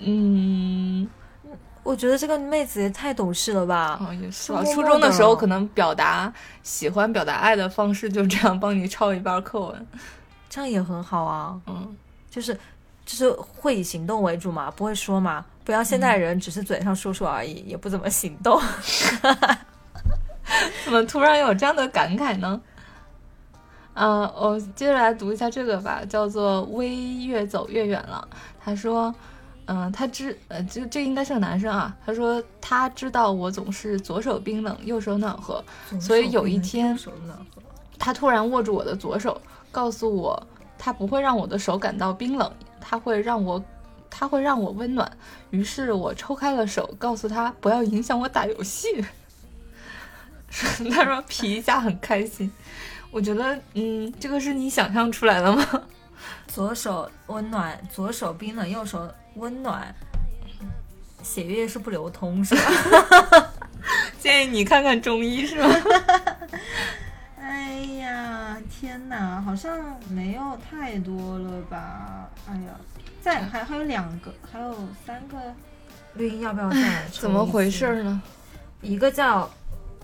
嗯，我觉得这个妹子也太懂事了吧？哦也是初中的时候可能表达喜欢、表达爱的方式就这样帮你抄一半课文。这样也很好啊，嗯，就是就是会以行动为主嘛，不会说嘛，不要现代人只是嘴上说说而已，也不怎么行动。怎么突然有这样的感慨呢？啊，我接着来读一下这个吧，叫做“微越走越远了”。他说，嗯、他知，呃，就这应该是个男生啊。他说他知道我总是左手冰冷，右手暖和。所以有一天他突然握住我的左手，告诉我他不会让我的手感到冰冷，他会让我，他会让我温暖。于是我抽开了手，告诉他不要影响我打游戏。他说皮一下很开心。我觉得，嗯，这个是你想象出来的吗？左手温暖，左手冰冷，右手温暖，血液是不流通是吧？建议你看看中医是吧？哎呀，天哪，好像没有太多了吧？哎呀，再还还有两个，还有三个，绿茵要不要再怎么回事？呢？一个叫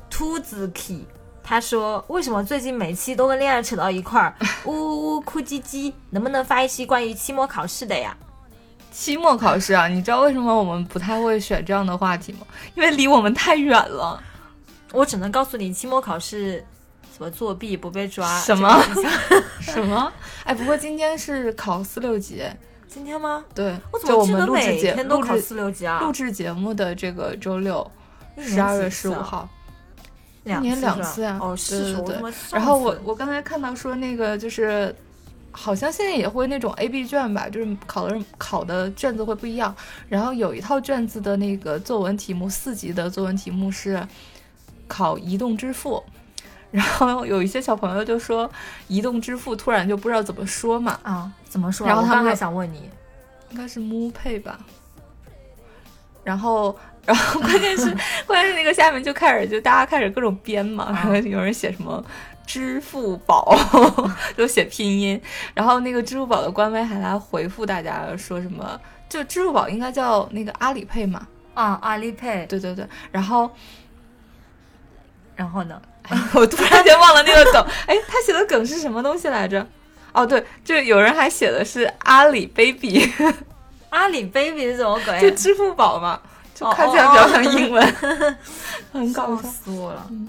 秃子 key，他说为什么最近每期都跟恋爱扯到一块儿，呜呜呜哭唧唧，能不能发一期关于期末考试的呀？期末考试啊，你知道为什么我们不太会选这样的话题吗？因为离我们太远了。我只能告诉你，期末考试怎么作弊不被抓？什 么什么？哎，不过今天是考四六级，今天吗？对，我怎就我么记得每们录制节天都考录制四六级啊？录制节目的这个周六，十二月十五号，两一年两次啊哦，对是对然后我我刚才看到说那个就是，好像现在也会那种 A B 卷吧，就是考的考的卷子会不一样。然后有一套卷子的那个作文题目，四级的作文题目是，考移动支付，然后有一些小朋友就说移动支付突然就不知道怎么说嘛，啊，怎么说啊？然后他们还想问你，应该是 Mo Pay 吧。然后，然后关键是关键是那个下面就开始就大家开始各种编嘛，啊然后 有人写什么支付宝，就写拼音，然后那个支付宝的官微还来回复大家说什么，就支付宝应该叫那个阿里配嘛，啊，阿里 pay，对对对，然后然后呢？哎，我突然间忘了那个梗，哎，他写的梗是什么东西来着？哦，对，就有人还写的是阿里 baby，阿里 baby 是什么鬼？就支付宝嘛，就哦看起来比较像英文，很搞笑笑。死我了。嗯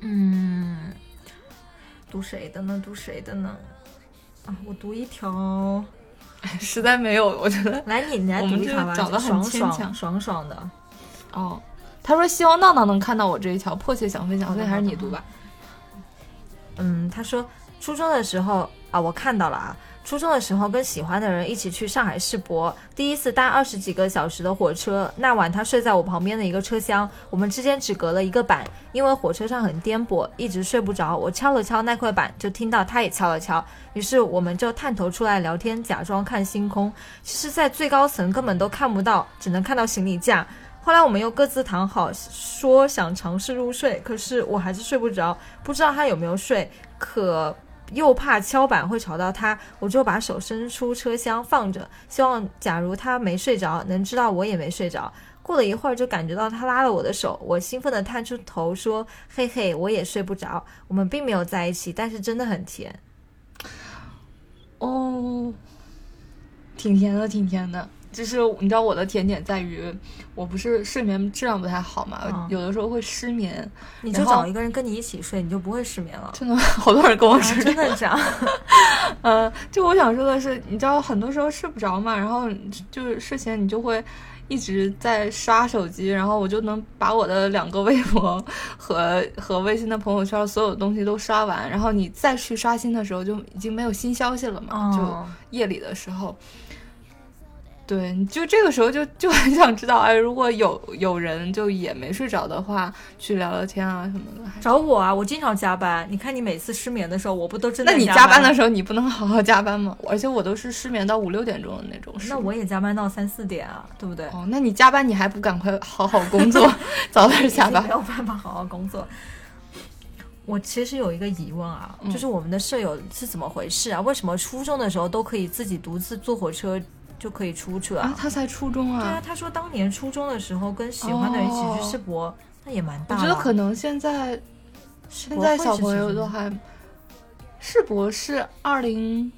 嗯，读谁的呢？读谁的呢？啊，我读一条，实在没有，我觉得 来你你来读一条吧，找的很爽牵强爽爽爽的。哦，他说希望闹闹能看到我这一条，迫切想分享，所以还是你读吧。嗯，他说初中的时候啊，我看到了啊。初中的时候，跟喜欢的人一起去上海世博，第一次搭二十几个小时的火车。那晚他睡在我旁边的一个车厢，我们之间只隔了一个板，因为火车上很颠簸，一直睡不着。我敲了敲那块板，就听到他也敲了敲，于是我们就探头出来聊天，假装看星空。其实，在最高层根本都看不到，只能看到行李架。后来我们又各自躺好，说想尝试入睡，可是我还是睡不着，不知道他有没有睡，可又怕敲板会吵到他，我就把手伸出车厢放着，希望假如他没睡着，能知道我也没睡着。过了一会儿，就感觉到他拉了我的手，我兴奋地探出头说：“嘿嘿，我也睡不着。”我们并没有在一起，但是真的很甜。哦，挺甜的，挺甜的。就是你知道我的甜点在于，我不是睡眠质量不太好嘛，嗯有的时候会失眠。你就找一个人跟你一起睡，你就不会失眠了。真的，好多人跟我啊说、真的这样？呃，就我想说的是，你知道很多时候睡不着嘛，然后就是睡前你就会一直在刷手机，然后我就能把我的两个微博和和微信的朋友圈所有东西都刷完，然后你再去刷新的时候就已经没有新消息了嘛，就哦，夜里的时候。对，你就这个时候就就很想知道，哎，如果有有人就也没睡着的话，去聊聊天啊什么的。找我啊！我经常加班。你看你每次失眠的时候，我不都真的那你加加班的时候，你不能好好加班吗？而且我都是失眠到五六点钟的那种。那我也加班到三四点啊，对不对？哦，那你加班你还不赶快好好工作，早点下班没？有办法好好工作。我其实有一个疑问啊，嗯就是我们的舍友是怎么回事啊？为什么初中的时候都可以自己独自坐火车就可以出去了？啊，他才初中啊对啊啊，，他说当年初中的时候跟喜欢的人一起去世博，那也蛮大的。我。觉得可能现在现在小朋友都还，世博是二零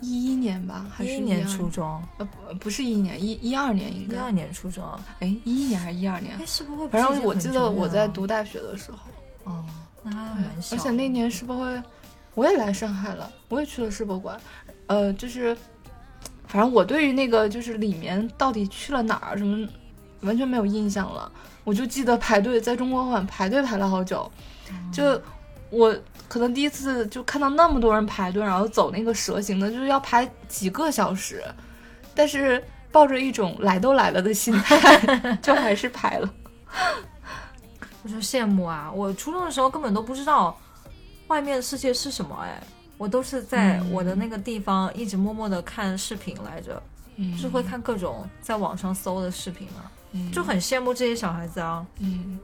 一一年吧，还是一一年初中，呃不不是一一年，一一二年应该，一二年初中啊。哎一一年还是一二年哎，？世博会反正我记得我在读大学的时候，哦，那还蛮小的。而且那年世博会，我也来上海了，我也去了世博馆，呃，就是，反正我对于那个就是里面到底去了哪儿什么，完全没有印象了。我就记得排队在中国馆排队排了好久，就我可能第一次就看到那么多人排队，然后走那个蛇形的，就是要排几个小时，但是抱着一种来都来了的心态，就还是排了。我说羡慕啊！我初中的时候根本都不知道外面的世界是什么，哎，我都是在嗯我的那个地方一直默默的看视频来着，嗯就是会看各种在网上搜的视频啊，嗯就很羡慕这些小孩子啊！嗯，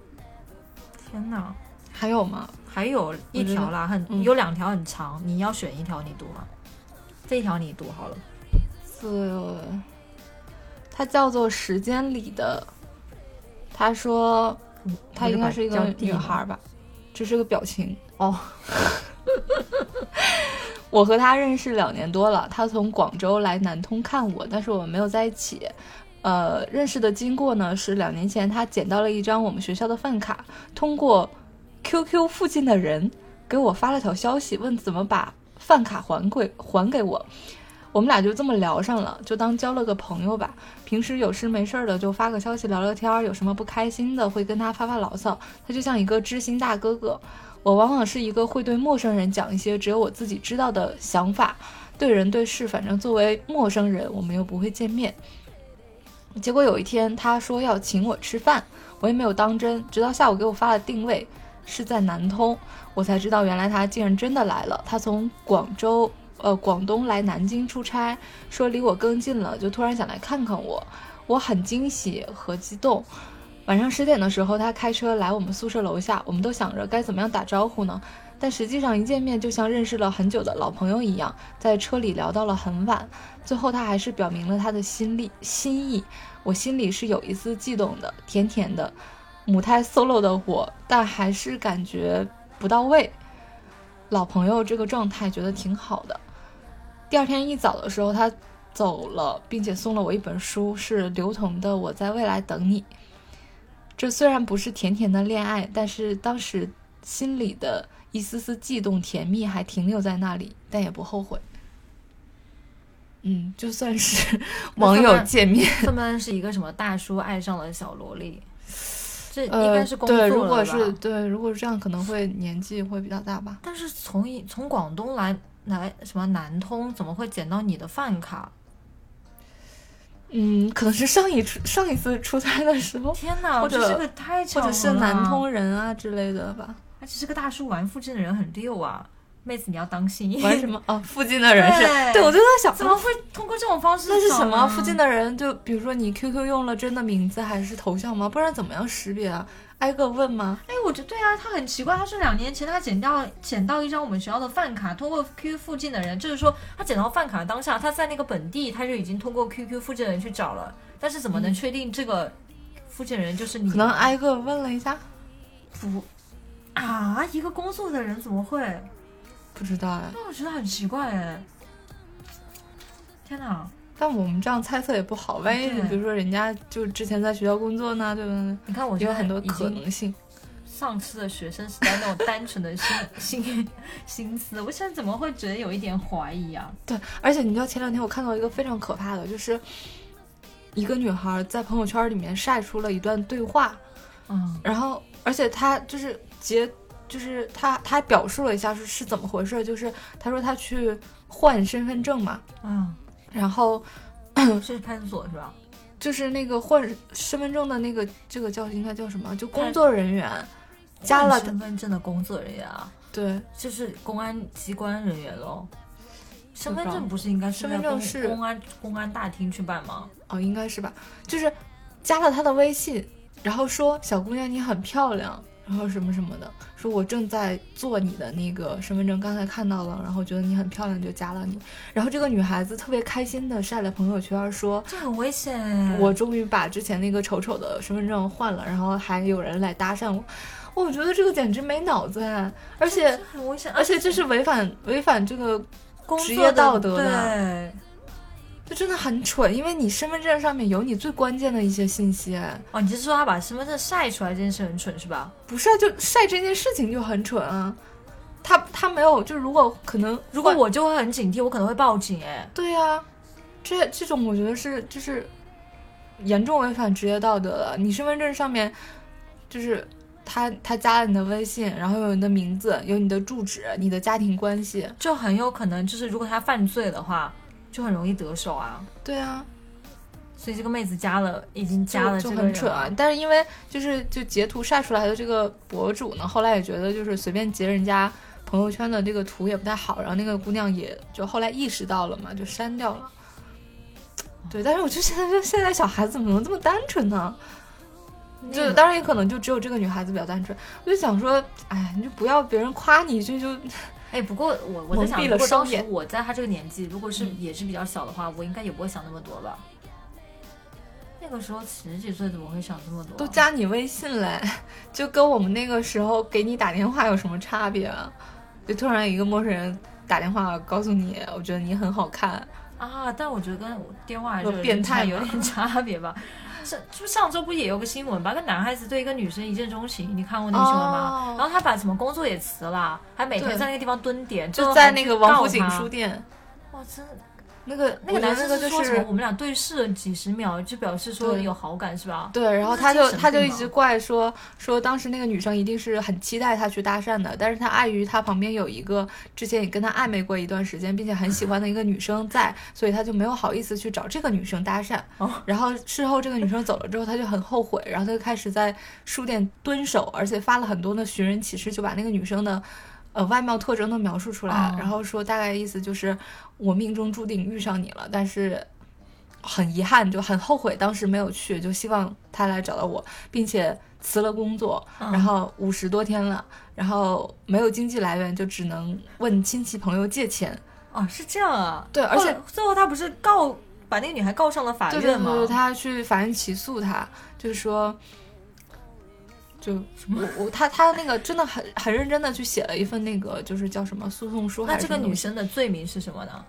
天哪，还有吗？还有一条啦，很、嗯有两条很长，你要选一条你读吗？这一条你读好了。是，它叫做时间里的。他说，她应该是一个女孩儿吧，这是个表情。哦，我和他认识两年多了，他从广州来南通看我，但是我们没有在一起。呃，认识的经过呢是两年前他捡到了一张我们学校的饭卡，通过 QQ 附近的人给我发了条消息，问怎么把饭卡还给还给我。我们俩就这么聊上了，就当交了个朋友吧。平时有事没事的就发个消息聊聊天，有什么不开心的会跟他发发牢骚。他就像一个知心大哥哥。我往往是一个会对陌生人讲一些只有我自己知道的想法，对人对事，反正作为陌生人，我们又不会见面。结果有一天他说要请我吃饭，我也没有当真，直到下午给我发了定位是在南通，我才知道原来他竟然真的来了。他从广州呃广东来南京出差，说离我更近了，就突然想来看看我，我很惊喜和激动。晚上十点的时候，他开车来我们宿舍楼下，我们都想着该怎么样打招呼呢？但实际上一见面就像认识了很久的老朋友一样，在车里聊到了很晚。最后他还是表明了他的心力心意，我心里是有一丝悸动的，甜甜的。母胎 solo 的我，但还是感觉不到位。老朋友这个状态觉得挺好的。第二天一早的时候，他走了，并且送了我一本书，是刘同的《我在未来等你》。这虽然不是甜甜的恋爱，但是当时心里的一丝丝悸动、甜蜜还停留在那里，但也不后悔。嗯，就算是 网友见面，他们是一个什么大叔爱上了小萝莉，这应呃该是，工作对，如果吧是对，如果是这样，可能会年纪会比较大吧。但是从一从广东来来什么南通，怎么会捡到你的饭卡？嗯，可能是上一次上一次出差的时候，天哪，或者这是个太巧了，或者是南通，人啊之类的吧。而且这个大叔玩附近的人很溜啊，妹子你要当心。玩什么？哦，附近的人是，对对我就在想，怎么会通过这种方式？那是什么？附近。的人就比如说你 QQ 用了真的名字还是头像吗？不然怎么样识别啊？挨个问吗？哎，我觉得对啊，他很奇怪，他是两年前他捡到捡到一张我们学校的饭卡，通过 QQ 附近的人，就是说他捡到饭卡的当下，他在那个本地他就已经通过 QQ 附近的人去找了，但是怎么能确定这个附近人就是你？可能挨个问了一下，不啊，一个工作的人怎么会？不知道哎。那我觉得很奇怪哎。天哪！但我们这样猜测也不好，万一对比如说人家就之前在学校工作呢，对不对？你看我有很多可能性。丧失了学生时代那种单纯的心心心思，我现在怎么会觉得有一点怀疑啊？对，而且你知道前两天我看到一个非常可怕的，就是一个女孩在朋友圈里面晒出了一段对话，嗯然后而且她就是截，就是她她还表述了一下是是怎么回事，就是她说她去换身份证嘛，嗯，然后 是派出所是吧？就是那个换身份证的那个这个叫应该叫什么？就工作人员加了身份证的工作人员啊，对就是公安机关人员喽。身份证不是应该是身份证是公安公安大厅去办吗？哦，应该是吧，就是加了他的微信，然后说小姑娘你很漂亮，然后什么什么的，说我正在做你的那个身份证，刚才看到了，然后觉得你很漂亮就加了你，然后这个女孩子特别开心的晒了朋友圈说。这很危险。我终于把之前那个丑丑的身份证换了，然后还有人来搭讪我，我觉得这个简直没脑子哎！而且很危险，而且这是违反违反这个职业道德的对。这真的很蠢，因为你身份证上面有你最关键的一些信息哎。哦，你是说他把身份证晒出来这件事很蠢是吧？不是啊，就晒这件事情就很蠢啊。他他没有，就如果可能，如果我就会很警惕，我可能会报警哎。对呀、这这种我觉得是就是严重违反职业道德了。你身份证上面就是他他加了你的微信，然后有你的名字，有你的住址，你的家庭关系。就很有可能就是如果他犯罪的话，就很容易得手啊。对啊，所以这个妹子加了，已经加了就很蠢啊。！但是因为就是就截图晒出来的这个博主呢，后来也觉得就是随便截人家朋友圈的这个图也不太好，然后那个姑娘也就后来意识到了嘛，就删掉了。对，但是我就现在就现在小孩子怎么能这么单纯呢？就当然也可能就只有这个女孩子比较单纯。我就想说，哎，你就不要别人夸你，就就哎，不过我我在想，如果当时我在他这个年纪，如果是嗯也是比较小的话，我应该也不会想那么多吧。那个时候十几岁怎么会想这么多？都加你微信嘞，就跟我们那个时候给你打电话有什么差别啊？就突然一个陌生人打电话告诉你，我觉得你很好看，啊，但我觉得跟电话还是变态有点差别吧。是，就上周不也有个新闻吧？个男孩子对一个女生一见钟情，你看过那个新闻吗？哦然后他把什么工作也辞了，还每天在那个地方蹲点，就在那个王府井书。店。哇，真的那个那个男生就是说什么？我们俩对视了几十秒，就表示说对有好感是吧？对，然后他就他就一直怪说说当时那个女生一定是很期待他去搭讪的，但是他碍于他旁边有一个之前也跟他暧昧过一段时间，并且很喜欢的一个女生在，所以他就没有好意思去找这个女生搭讪。哦然后事后这个女生走了之后，他就很后悔，然后他就开始在书店蹲守，而且发了很多的寻人启事，就把那个女生的。呃，外貌特征都描述出来，哦然后说大概意思就是我命中注定遇上你了，但是很遗憾，就很后悔当时没有去，就希望他来找到我，并且辞了工作，嗯然后五十多天了，然后没有经济来源，就只能问亲戚朋友借钱。哦，是这样啊。对而且后最后他不是告把那个女孩告上了法院吗？对对，他去法院起诉他，就是说，就我我他他那个真的很很认真的去写了一份那个就是叫什么诉讼书，那这个女生生的罪名是什么呢？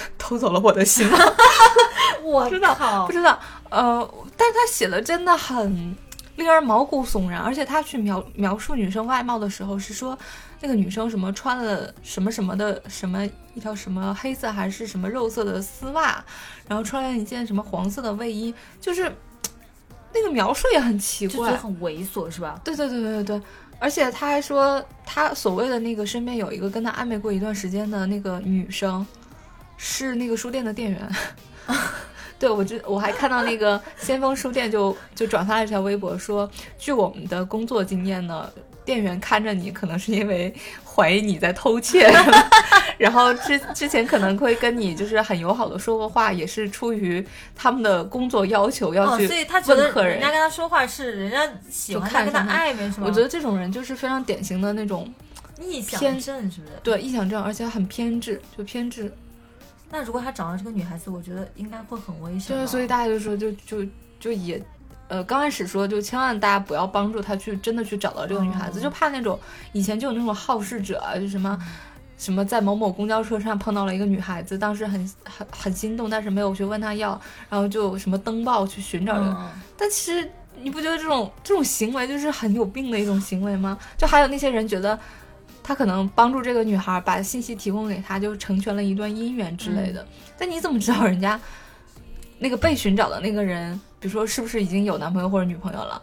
偷走了我的心。我 知道靠不知道，呃，但是他写的真的很令人毛骨悚然，而且他去描描述女生外貌的时候是说，那个女生什么穿了什么什么的什么一条什么黑色还是什么肉色的丝袜，然后穿了一件什么黄色的卫衣，就是那个描述也很奇怪就，很猥琐是吧？对对对对对对，而且他还说，他所谓的那个身边有一个跟他暧昧过一段时间的那个女生，是那个书店的店员。对，我知我还看到那个先锋书店就就转发了一条微博说，据我们的工作经验呢，店员看着你可能是因为怀疑你在偷窃，然后之之前可能会跟你就是很友好的说过话，也是出于他们的工作要求要哦，去所以他觉得问客人人家跟他说话是人家喜欢他，跟他看上他暧昧是吗？我觉得这种人就是非常典型的那种臆想症是不是？。对臆想症，而且很偏执，就偏执。那如果他找到这个女孩子，我觉得应该会很危险对。所以大家就说就就就也，呃，刚开始说就千万大家不要帮助他去真的去找到这个女孩子，哦就怕那种以前就有那种好事者啊，就什么。什么在某某公交车上碰到了一个女孩子，当时很很很心动，但是没有去问她要，然后就什么登报去寻找这个。嗯但其实你不觉得这种这种行为就是很有病的一种行为吗？就还有那些人觉得他可能帮助这个女孩把信息提供给他，就成全了一段姻缘之类的。但你怎么知道人家那个被寻找的那个人，比如说是不是已经有男朋友或者女朋友了？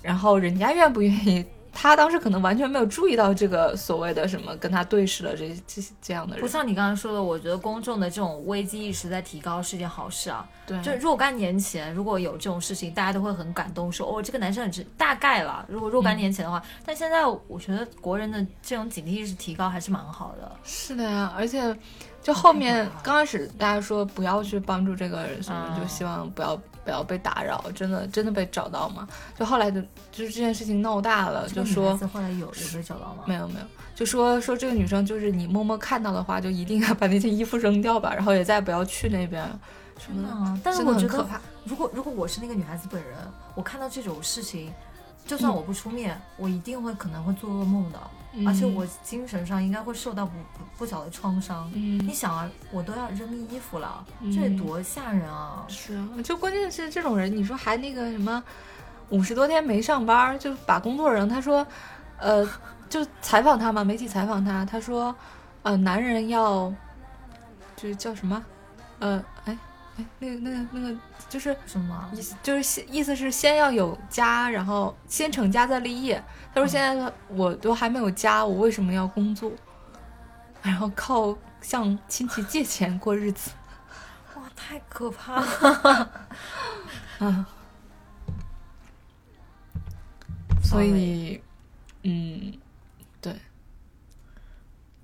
然后人家愿不愿意？他当时可能完全没有注意到这个所谓的什么跟他对视的这这这样的人。不像你刚刚说的，我觉得公众的这种危机意识在提高是一件好事啊。对，就若干年前，如果有这种事情，大家都会很感动，说哦，这个男生很值。大概了，如果若干年前的话，但现在我觉得国人的这种警惕意识提高还是蛮好的。是的呀，而且就后面刚开始大家说不要去帮助这个人什么，嗯就希望不要不要被打扰，真的真的被找到吗？就后来的就是这件事情闹大了，就说子后来有有被找到吗？没有没有，就说说这个女生就是你默默看到的话，就一定要把那件衣服扔掉吧，然后也再不要去那边什么的。啊，但是我觉得。如果如果我是那个女孩子本人，我看到这种事情，就算我不出面，我一定会可能会做噩梦的，而且我精神上应该会受到不不不小的创伤。嗯你想啊，我都要扔衣服了，嗯这得多吓人啊！是啊，就关键是这种人，你说还那个什么，五十多天没上班，就把工作扔。他说，呃，就采访他嘛，媒体采访他，他说，呃，男人要，就是叫什么，呃，哎哎，那个那个那个，就是什么？意思就是先意思是先要有家，然后先成家再立业。他说现在我都还没有家，我为什么要工作？然后靠向亲戚借钱过日子。哇，太可怕了！啊，所以，嗯，对，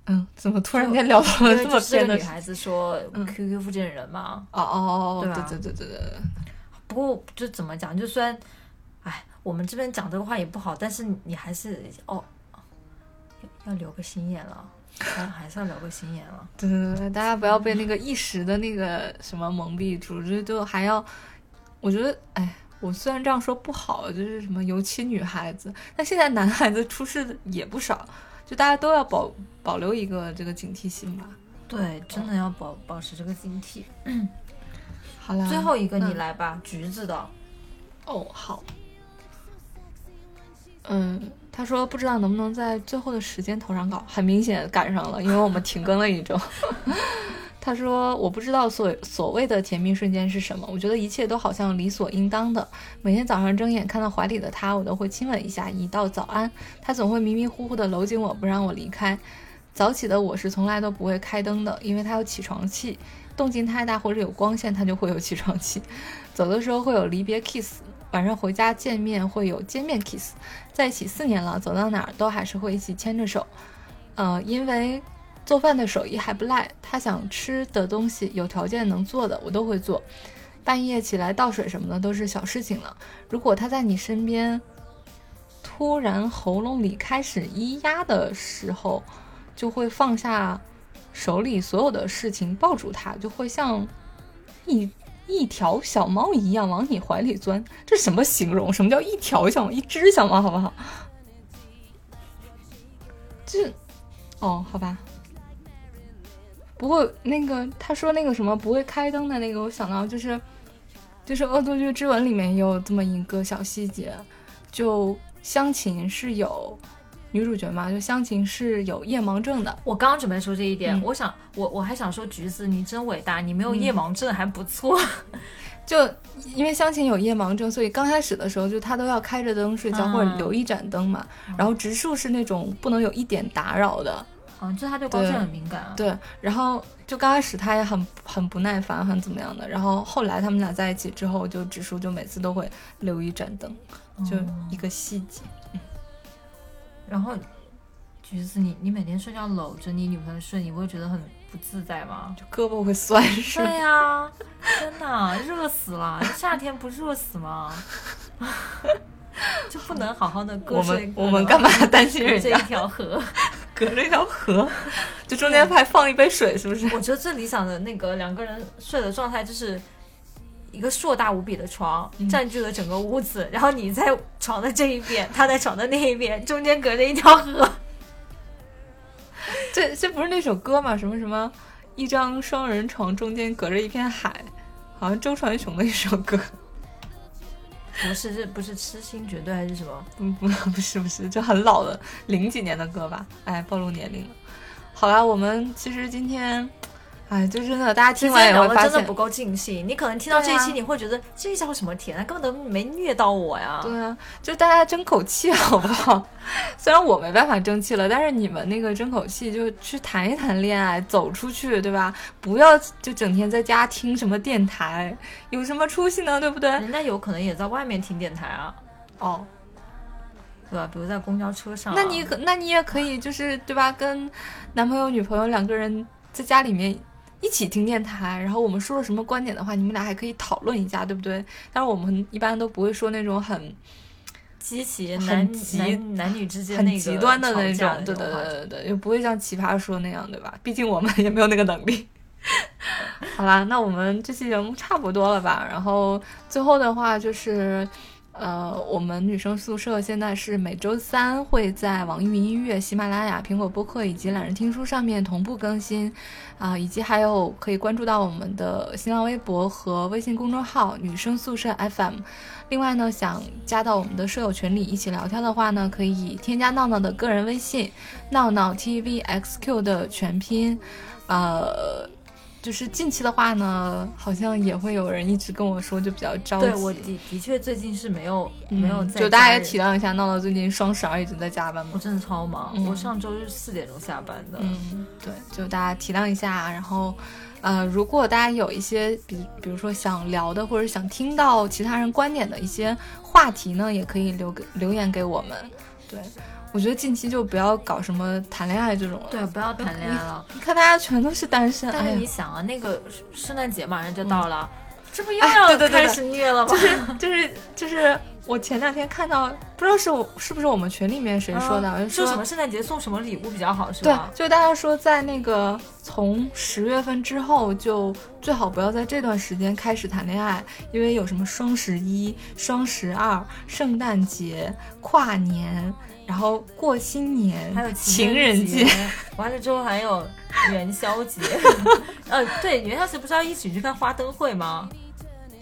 嗯，怎么突然间聊到了这么偏的女孩子说嗯 QQ 附近的人嘛，哦哦哦，对吧对对对对对，不过就怎么讲，就虽然，哎，我们这边讲这个话也不好，但是你还是哦，要留个心眼了，还还是要留个心眼了。对对对，大家不要被那个一时的那个什么蒙蔽住，就就还要，我觉得，哎，我虽然这样说不好，就是什么，尤其女孩子，但现在男孩子出事的也不少，就大家都要保保留一个这个警惕性吧。对，真的要保保持这个警惕。好啦，最后一个你嗯来吧，橘子的。哦，好。嗯，他说不知道能不能在最后的时间投上稿，很明显赶上了，因为我们停更了一周。他说：“我不知道所所谓的甜蜜瞬间是什么，我觉得一切都好像理所应当的。每天早上睁眼看到怀里的他，我都会亲吻一下，一道早安。他总会迷迷糊糊的搂紧我，不让我离开。早起的我是从来都不会开灯的，因为他有起床气，动静太大或者有光线，他就会有起床气。走的时候会有离别 kiss，晚上回家见面会有见面 kiss。在一起四年了，走到哪儿都还是会一起牵着手。呃，因为。”做饭的手艺还不赖，他想吃的东西有条件能做的我都会做。半夜起来倒水什么的都是小事情了。如果他在你身边，突然喉咙里开始咿呀的时候，就会放下手里所有的事情，抱住他，就会像一一条小猫一样往你怀里钻。这什么形容？什么叫一条小猫？一只小猫好不好？这，哦，好吧。不过那个他说那个什么不会开灯的那个，我想到就是，就是《恶作剧之吻》里面有这么一个小细节，就湘琴是有女主角嘛，就湘琴是有夜盲症的。我刚刚准备说这一点，我想我我还想说橘子你真伟大，你没有夜盲症还不错。就因为湘琴有夜盲症，所以刚开始的时候就她都要开着灯睡觉或者留一盏灯嘛。然后植树是那种不能有一点打扰的。嗯，就他对光线很敏感啊。对，然后就刚开始他也很很不耐烦，很怎么样的。然后后来他们俩在一起之后，就直树就每次都会留一盏灯，就一个细节。然后橘子，你你每天睡觉搂着你女朋友睡，你不会觉得很不自在吗？就胳膊会酸是对呀，真的热死了，夏天不热死吗？就不能好好的过我们我们干嘛担心人家这一条河？隔着一条河，就中间还放一杯水，是不是？我觉得最理想的那个两个人睡的状态，就是一个硕大无比的床占据了整个屋子，然后你在床的这一边，他在床的那一边，中间隔着一条河。这这不是那首歌吗？什么什么，一张双人床中间隔着一片海，好像周传雄的一首歌。不是，这不是痴心绝对还是什么？不，不，不是，不是，就很老的零几年的歌吧？哎，暴露年龄了。好啦，我们其实今天。哎，就真的，大家听完也会发现真的不够尽兴。你可能听到这一期，你会觉得这一家伙什么甜，他根本都没虐到我呀。对啊，就大家争口气好不好？虽然我没办法争气了，但是你们那个争口气，就去谈一谈恋爱，走出去，对吧？不要就整天在家听什么电台，有什么出息呢？对不对？人家有可能也在外面听电台啊。哦，对吧？比如在公交车上。那你可，那你也可以，就是对吧？跟男朋友、女朋友两个人在家里面。一起听电台，然后我们说了什么观点的话，你们俩还可以讨论一下，对不对？但是我们一般都不会说那种很激起男男男女之间很极端的那种，对对对对对，又不会像奇葩说那样，对吧？毕竟我们也没有那个能力。好啦，那我们这期节目差不多了吧？然后最后的话就是。呃，我们女生宿舍现在是每周三会在网易云音乐、喜马拉雅、苹果播客以及懒人听书上面同步更新，啊，以及还有可以关注到我们的新浪微博和微信公众号“女生宿舍 FM”。另外呢，想加到我们的舍友群里一起聊天的话呢，可以添加闹闹的个人微信“闹闹 TVXQ” 的全拼，呃。就是近期的话呢，好像也会有人一直跟我说，就比较着急。对我的的确最近是没有没有在。就大家也体谅一下，闹闹最近双十二一直在加班嘛。我真的超忙，我上周是四点钟下班的。嗯，对，就大家体谅一下。然后，呃，如果大家有一些比比如说想聊的，或者想听到其他人观点的一些话题呢，也可以留给留言给我们。对。我觉得近期就不要搞什么谈恋爱这种了。对，不要谈恋爱了。你看大家全都是单身。但是你想啊，那个圣诞节马上就到了，这不又要开始虐了吗？就是就是就是。我前两天看到，不知道是我是不是我们群里面谁说的，说什么圣诞节送什么礼物比较好，是吧？对，就大家说在那个从十月份之后，就最好不要在这段时间开始谈恋爱，因为有什么双十一、双十二、圣诞节、跨年，然后过新年，还有情人节，完了之后还有元宵节。呃，对，元宵节不是要一起去看花灯会吗？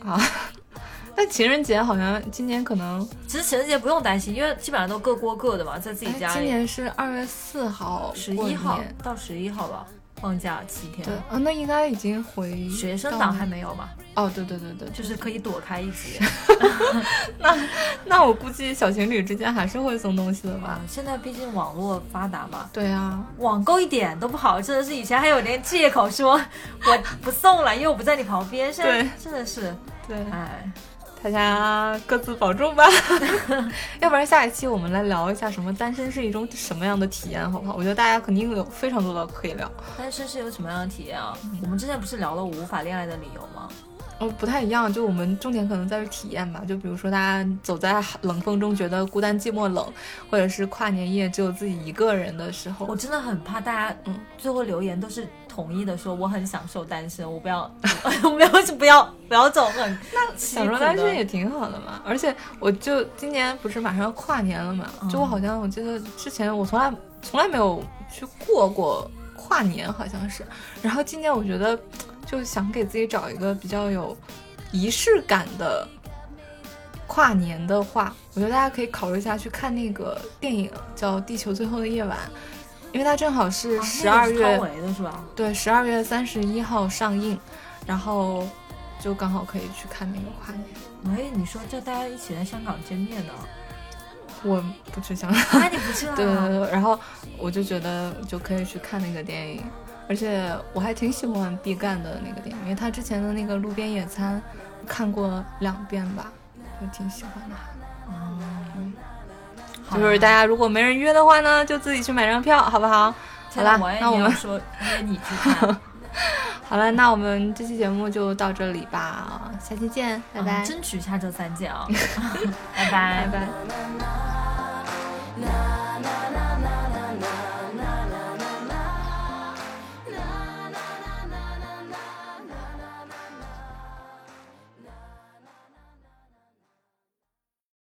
啊。但情人节好像今年可能，其实情人节不用担心，因为基本上都各过各的嘛，在自己家。今年是二月四号，十一号到十一号吧。放假七天。对啊，那应该已经回学生党还没有吧？哦，对对对对，就是可以躲开一节。那那我估计小情侣之间还是会送东西的吧？现在毕竟网络发达嘛。对啊，网购一点都不好，真的是以前还有点借口说我不送了，因为我不在你旁边。现在真的是，对，哎。大家各自保重吧，要不然下一期我们来聊一下什么单身是一种什么样的体验，好不好？我觉得大家肯定有非常多的可以聊。单身是有什么样的体验啊？我们之前不是聊了我无法恋爱的理由吗？哦，不太一样，就我们重点可能在于体验吧。就比如说，大家走在冷风中觉得孤单寂寞冷，或者是跨年夜只有自己一个人的时候，我真的很怕大家，嗯，最后留言都是同意的说我很享受单身，我不要，我们要不要不要走很 那享受单身也挺好的嘛。而且我就今年不是马上要跨年了嘛，就我好像我记得之前我从来从来没有去过过跨年，好像是，然后今年我觉得。就想给自己找一个比较有仪式感的跨年的话，我觉得大家可以考虑一下去看那个电影，叫《地球最后的夜晚》，因为它正好是十二月的是吧？对，十二月三十一号上映，然后就刚好可以去看那个跨年。哎，你说叫大家一起在香港见面呢？我不去香港，啊，你不去了？对对对，然后我就觉得就可以去看那个电影。而且我还挺喜欢毕赣的那个电影，因为他之前的那个《路边野餐》看过两遍吧，就挺喜欢的。嗯，就是大家如果没人约的话呢，就自己去买张票，好不好？好啦，那我们说约你去看。好了，那我们这期节目就到这里吧，下期见，拜拜。争取下周三见啊，拜拜拜拜。